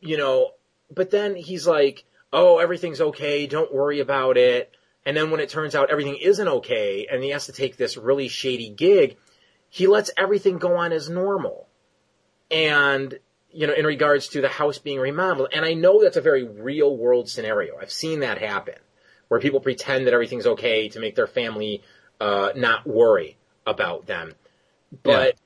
You know, but then he's like, "Oh, everything's okay. Don't worry about it." And then when it turns out everything isn't okay, and he has to take this really shady gig, he lets everything go on as normal. And you know, in regards to the house being remodeled, and I know that's a very real world scenario. I've seen that happen where people pretend that everything's okay to make their family uh, not worry about them. But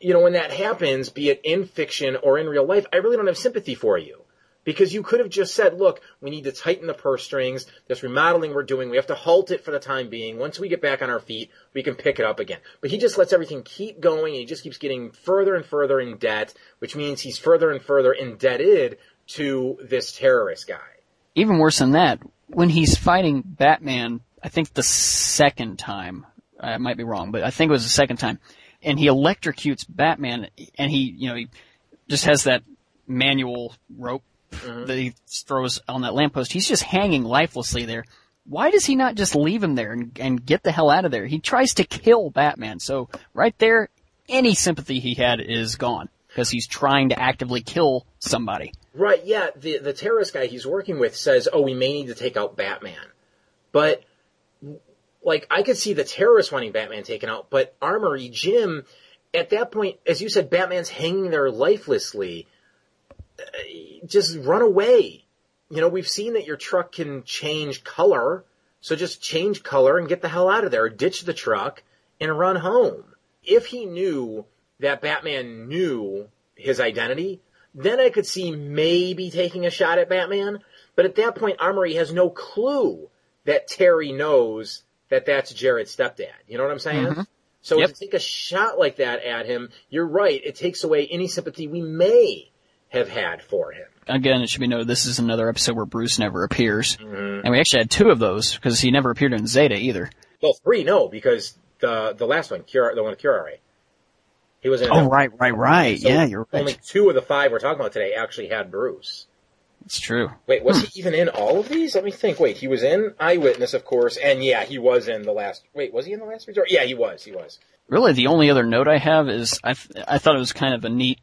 you know, when that happens, be it in fiction or in real life, I really don't have sympathy for you. Because you could have just said, look, we need to tighten the purse strings. This remodeling we're doing, we have to halt it for the time being. Once we get back on our feet, we can pick it up again. But he just lets everything keep going and he just keeps getting further and further in debt, which means he's further and further indebted to this terrorist guy. Even worse than that, when he's fighting Batman, I think the second time, I might be wrong, but I think it was the second time, and he electrocutes Batman, and he, you know, he just has that manual rope Uh-huh. that he throws on that lamppost. He's just hanging lifelessly there. Why does he not just leave him there and, and get the hell out of there? He tries to kill Batman, so right there, any sympathy he had is gone because he's trying to actively kill somebody. Right, yeah, the the terrorist guy he's working with says, "Oh, we may need to take out Batman." But like I could see the terrorist wanting Batman taken out, but Armory Jim at that point, as you said, Batman's hanging there lifelessly. Just run away. You know, we've seen that your truck can change color, so just change color and get the hell out of there. Ditch the truck and run home. If he knew that Batman knew his identity, then I could see maybe taking a shot at Batman. But at that point, Armory has no clue that Terry knows that that's Jared's stepdad. You know what I'm saying? Mhm. So Yep. to take a shot like that at him, you're right. It takes away any sympathy we may have had for him. again, it should be noted this is another episode where Bruce never appears, Mhm. and we actually had two of those because he never appeared in Zeta either. Well, three, no, because the the last one, Cure, the one with Curare, he was in. Oh, right, right, right. So yeah, you're right. Only two of the five we're talking about today actually had Bruce. It's true. Wait, was he even in all of these? Let me think. Wait, he was in Eyewitness, of course, and yeah, he was in the last. Wait, was he in the last resort? Yeah, he was. He was. Really, the only other note I have is I th- I thought it was kind of a neat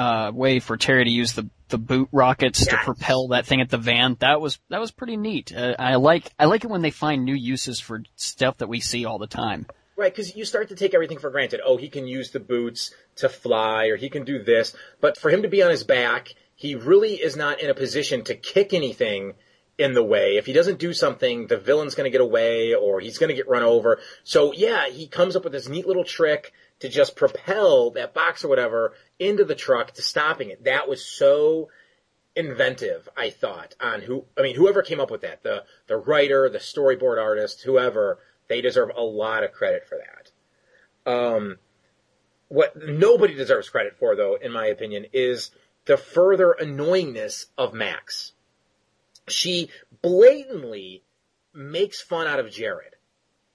uh, way for Terry to use the the boot rockets to propel that thing at the van. That was that was pretty neat. Uh, I like I like it when they find new uses for stuff that we see all the time. Right, because you start to take everything for granted. Oh, he can use the boots to fly, or he can do this. But for him to be on his back, he really is not in a position to kick anything in the way. If he doesn't do something, the villain's going to get away, or he's going to get run over. So yeah, he comes up with this neat little trick to just propel that box or whatever into the truck to stopping it. That was so inventive, I thought, on who, I mean, whoever came up with that, the, the writer, the storyboard artist, whoever, they deserve a lot of credit for that. Um, what nobody deserves credit for, though, in my opinion, is the further annoyingness of Max. She blatantly makes fun out of Jared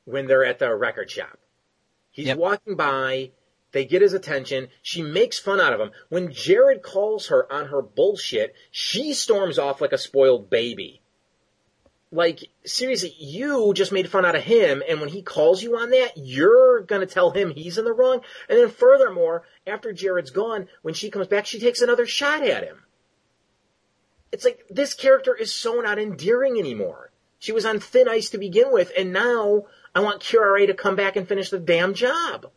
when they're at the record shop. He's walking by, they get his attention, she makes fun out of him. When Jared calls her on her bullshit, she storms off like a spoiled baby. like seriously, you just made fun out of him, and when he calls you on that, you're gonna tell him he's in the wrong. And then furthermore, after Jared's gone, when she comes back, she takes another shot at him. It's like this character is so not endearing anymore. She was on thin ice to begin with, and now I want Ray to come back and finish the damn job.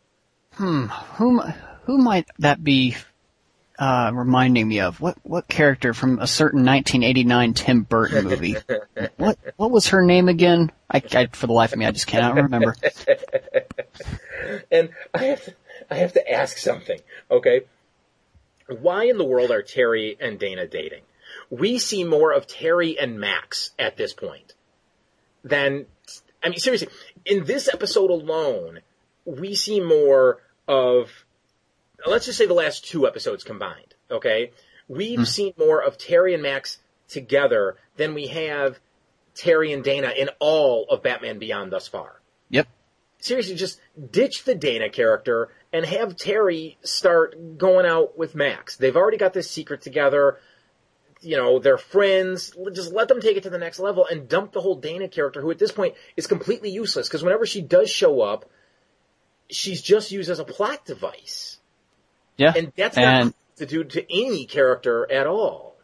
Hmm. Who who might that be? Uh, reminding me of what what character from a certain 1989 Tim Burton movie? what what was her name again? I, I for the life of me I just cannot remember. and I have to, I have to ask something, okay? Why in the world are Terry and Dana dating? We see more of Terry and Max at this point than, I mean, seriously, in this episode alone, we see more of, let's just say the last two episodes combined, okay? We've hmm. seen more of Terry and Max together than we have Terry and Dana in all of Batman Beyond thus far Yep. seriously, just ditch the Dana character and have Terry start going out with Max. They've already got this secret together. You know, they're friends. Just let them take it to the next level and dump the whole Dana character, who at this point is completely useless. Because whenever she does show up, she's just used as a plot device. Yeah. And that's And- not to do to any character at all.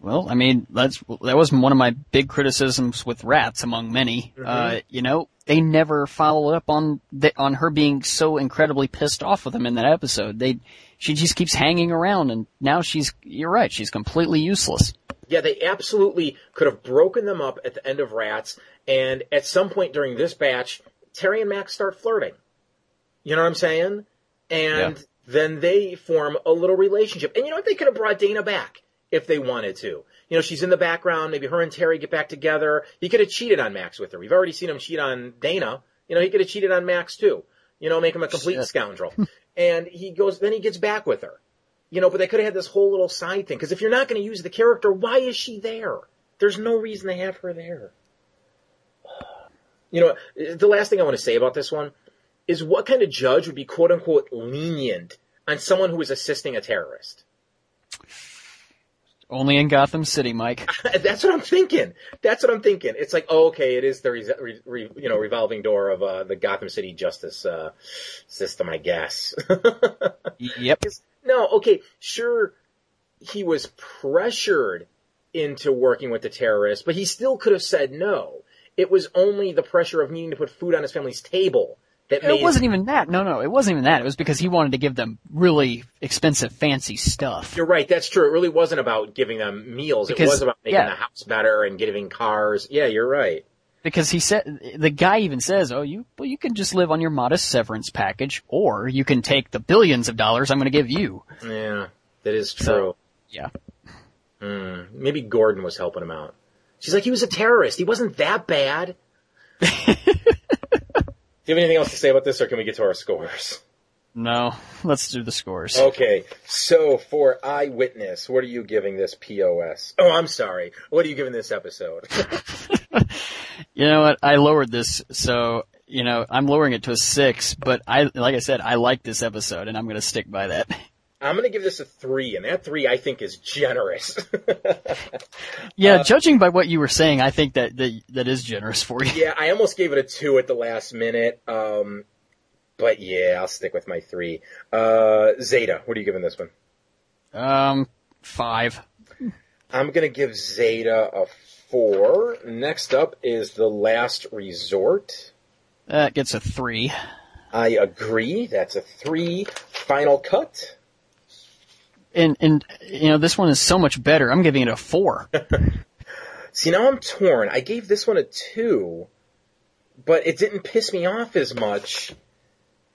Well, I mean, that's that was one of my big criticisms with Rats, among many. Uh, you know, they never followed up on the, on her being so incredibly pissed off with him in that episode. They, she just keeps hanging around, and now she's. You're right, she's completely useless. Yeah, they absolutely could have broken them up at the end of Rats, and at some point during this batch, Terry and Max start flirting. You know what I'm saying? And Yeah. then they form a little relationship. And you know what? They could have brought Dana back if they wanted to. You know, she's in the background. Maybe her and Terry get back together. He could have cheated on Max with her. We've already seen him cheat on Dana. You know, he could have cheated on Max too. You know, make him a complete Shit. scoundrel. and he goes, then he gets back with her. You know, but they could have had this whole little side thing. Because if you're not going to use the character, why is she there? There's no reason to have her there. You know, the last thing I want to say about this one is what kind of judge would be quote unquote lenient on someone who is assisting a terrorist? Only in Gotham City, Mike. That's what I'm thinking. That's what I'm thinking. It's like, oh, okay, it is the re- re- you know revolving door of uh, the Gotham City justice uh, system, I guess. yep. No, okay, sure, he was pressured into working with the terrorists, but he still could have said no. It was only the pressure of needing to put food on his family's table that It wasn't even that. No, no, it wasn't even that. It was because he wanted to give them really expensive, fancy stuff. You're right. That's true. It really wasn't about giving them meals. it was about making yeah. the house better and giving cars. Yeah, you're right. Because he said, the guy even says, oh, you, well, you can just live on your modest severance package, or you can take the billions of dollars I'm gonna give you. Yeah, that is true. So, yeah. Hmm. Maybe Gordon was helping him out. She's like, he was a terrorist. He wasn't that bad. Do you have anything else to say about this, or can we get to our scores? No, let's do the scores. Okay, so for Eyewitness, what are you giving this POS? Oh, I'm sorry. What are you giving this episode? You know what? I lowered this, so, you know, I'm lowering it to a six, but I, like I said, I like this episode, and I'm gonna stick by that. I'm gonna give this a three, and that three I think is generous. Yeah, Uh, judging by what you were saying, I think that, that, that is generous for you. yeah, I almost gave it a two at the last minute. Um, but yeah, I'll stick with my three. Uh, Zeta, what are you giving this one? Um, five. I'm gonna give Zeta a four. Next up is The Last Resort. That gets a three. I agree. That's a three. Final Cut. And, and, you know, this one is so much better. I'm giving it a four. See, now I'm torn. I gave this one a two, but it didn't piss me off as much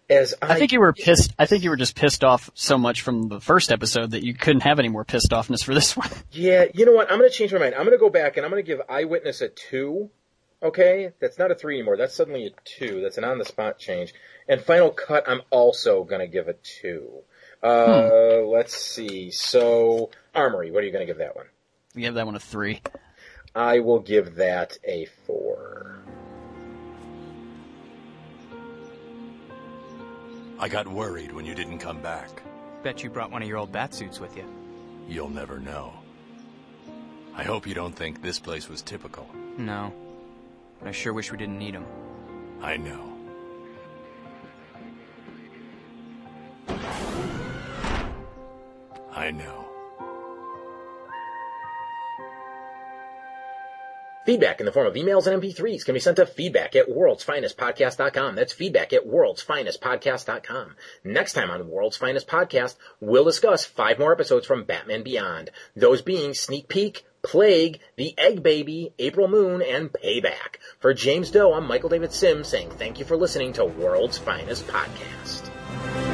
as I, I think you were pissed. I think you were just pissed off so much from the first episode that you couldn't have any more pissed offness for this one. Yeah, you know what? I'm going to change my mind. I'm going to go back and I'm going to give Eyewitness a two. Okay, that's not a three anymore. That's suddenly a two. That's an on-the-spot change. And Final Cut, I'm also going to give a two. Uh, let's see. So, Armory, what are you going to give that one? We give that one a three. I will give that a four. I got worried when you didn't come back. Bet you brought one of your old bat suits with you. You'll never know. I hope you don't think this place was typical. No. But I sure wish we didn't need him. I know. I know. Feedback in the form of emails and MP3s can be sent to feedback at worldsfinestpodcast.com. That's feedback at worldsfinestpodcast.com. Next time on World's Finest Podcast, we'll discuss five more episodes from Batman Beyond. Those being Sneak Peek, Plague, The Egg Baby, April Moon, and Payback. For James Doe, I'm Michael David Sims saying thank you for listening to World's Finest Podcast.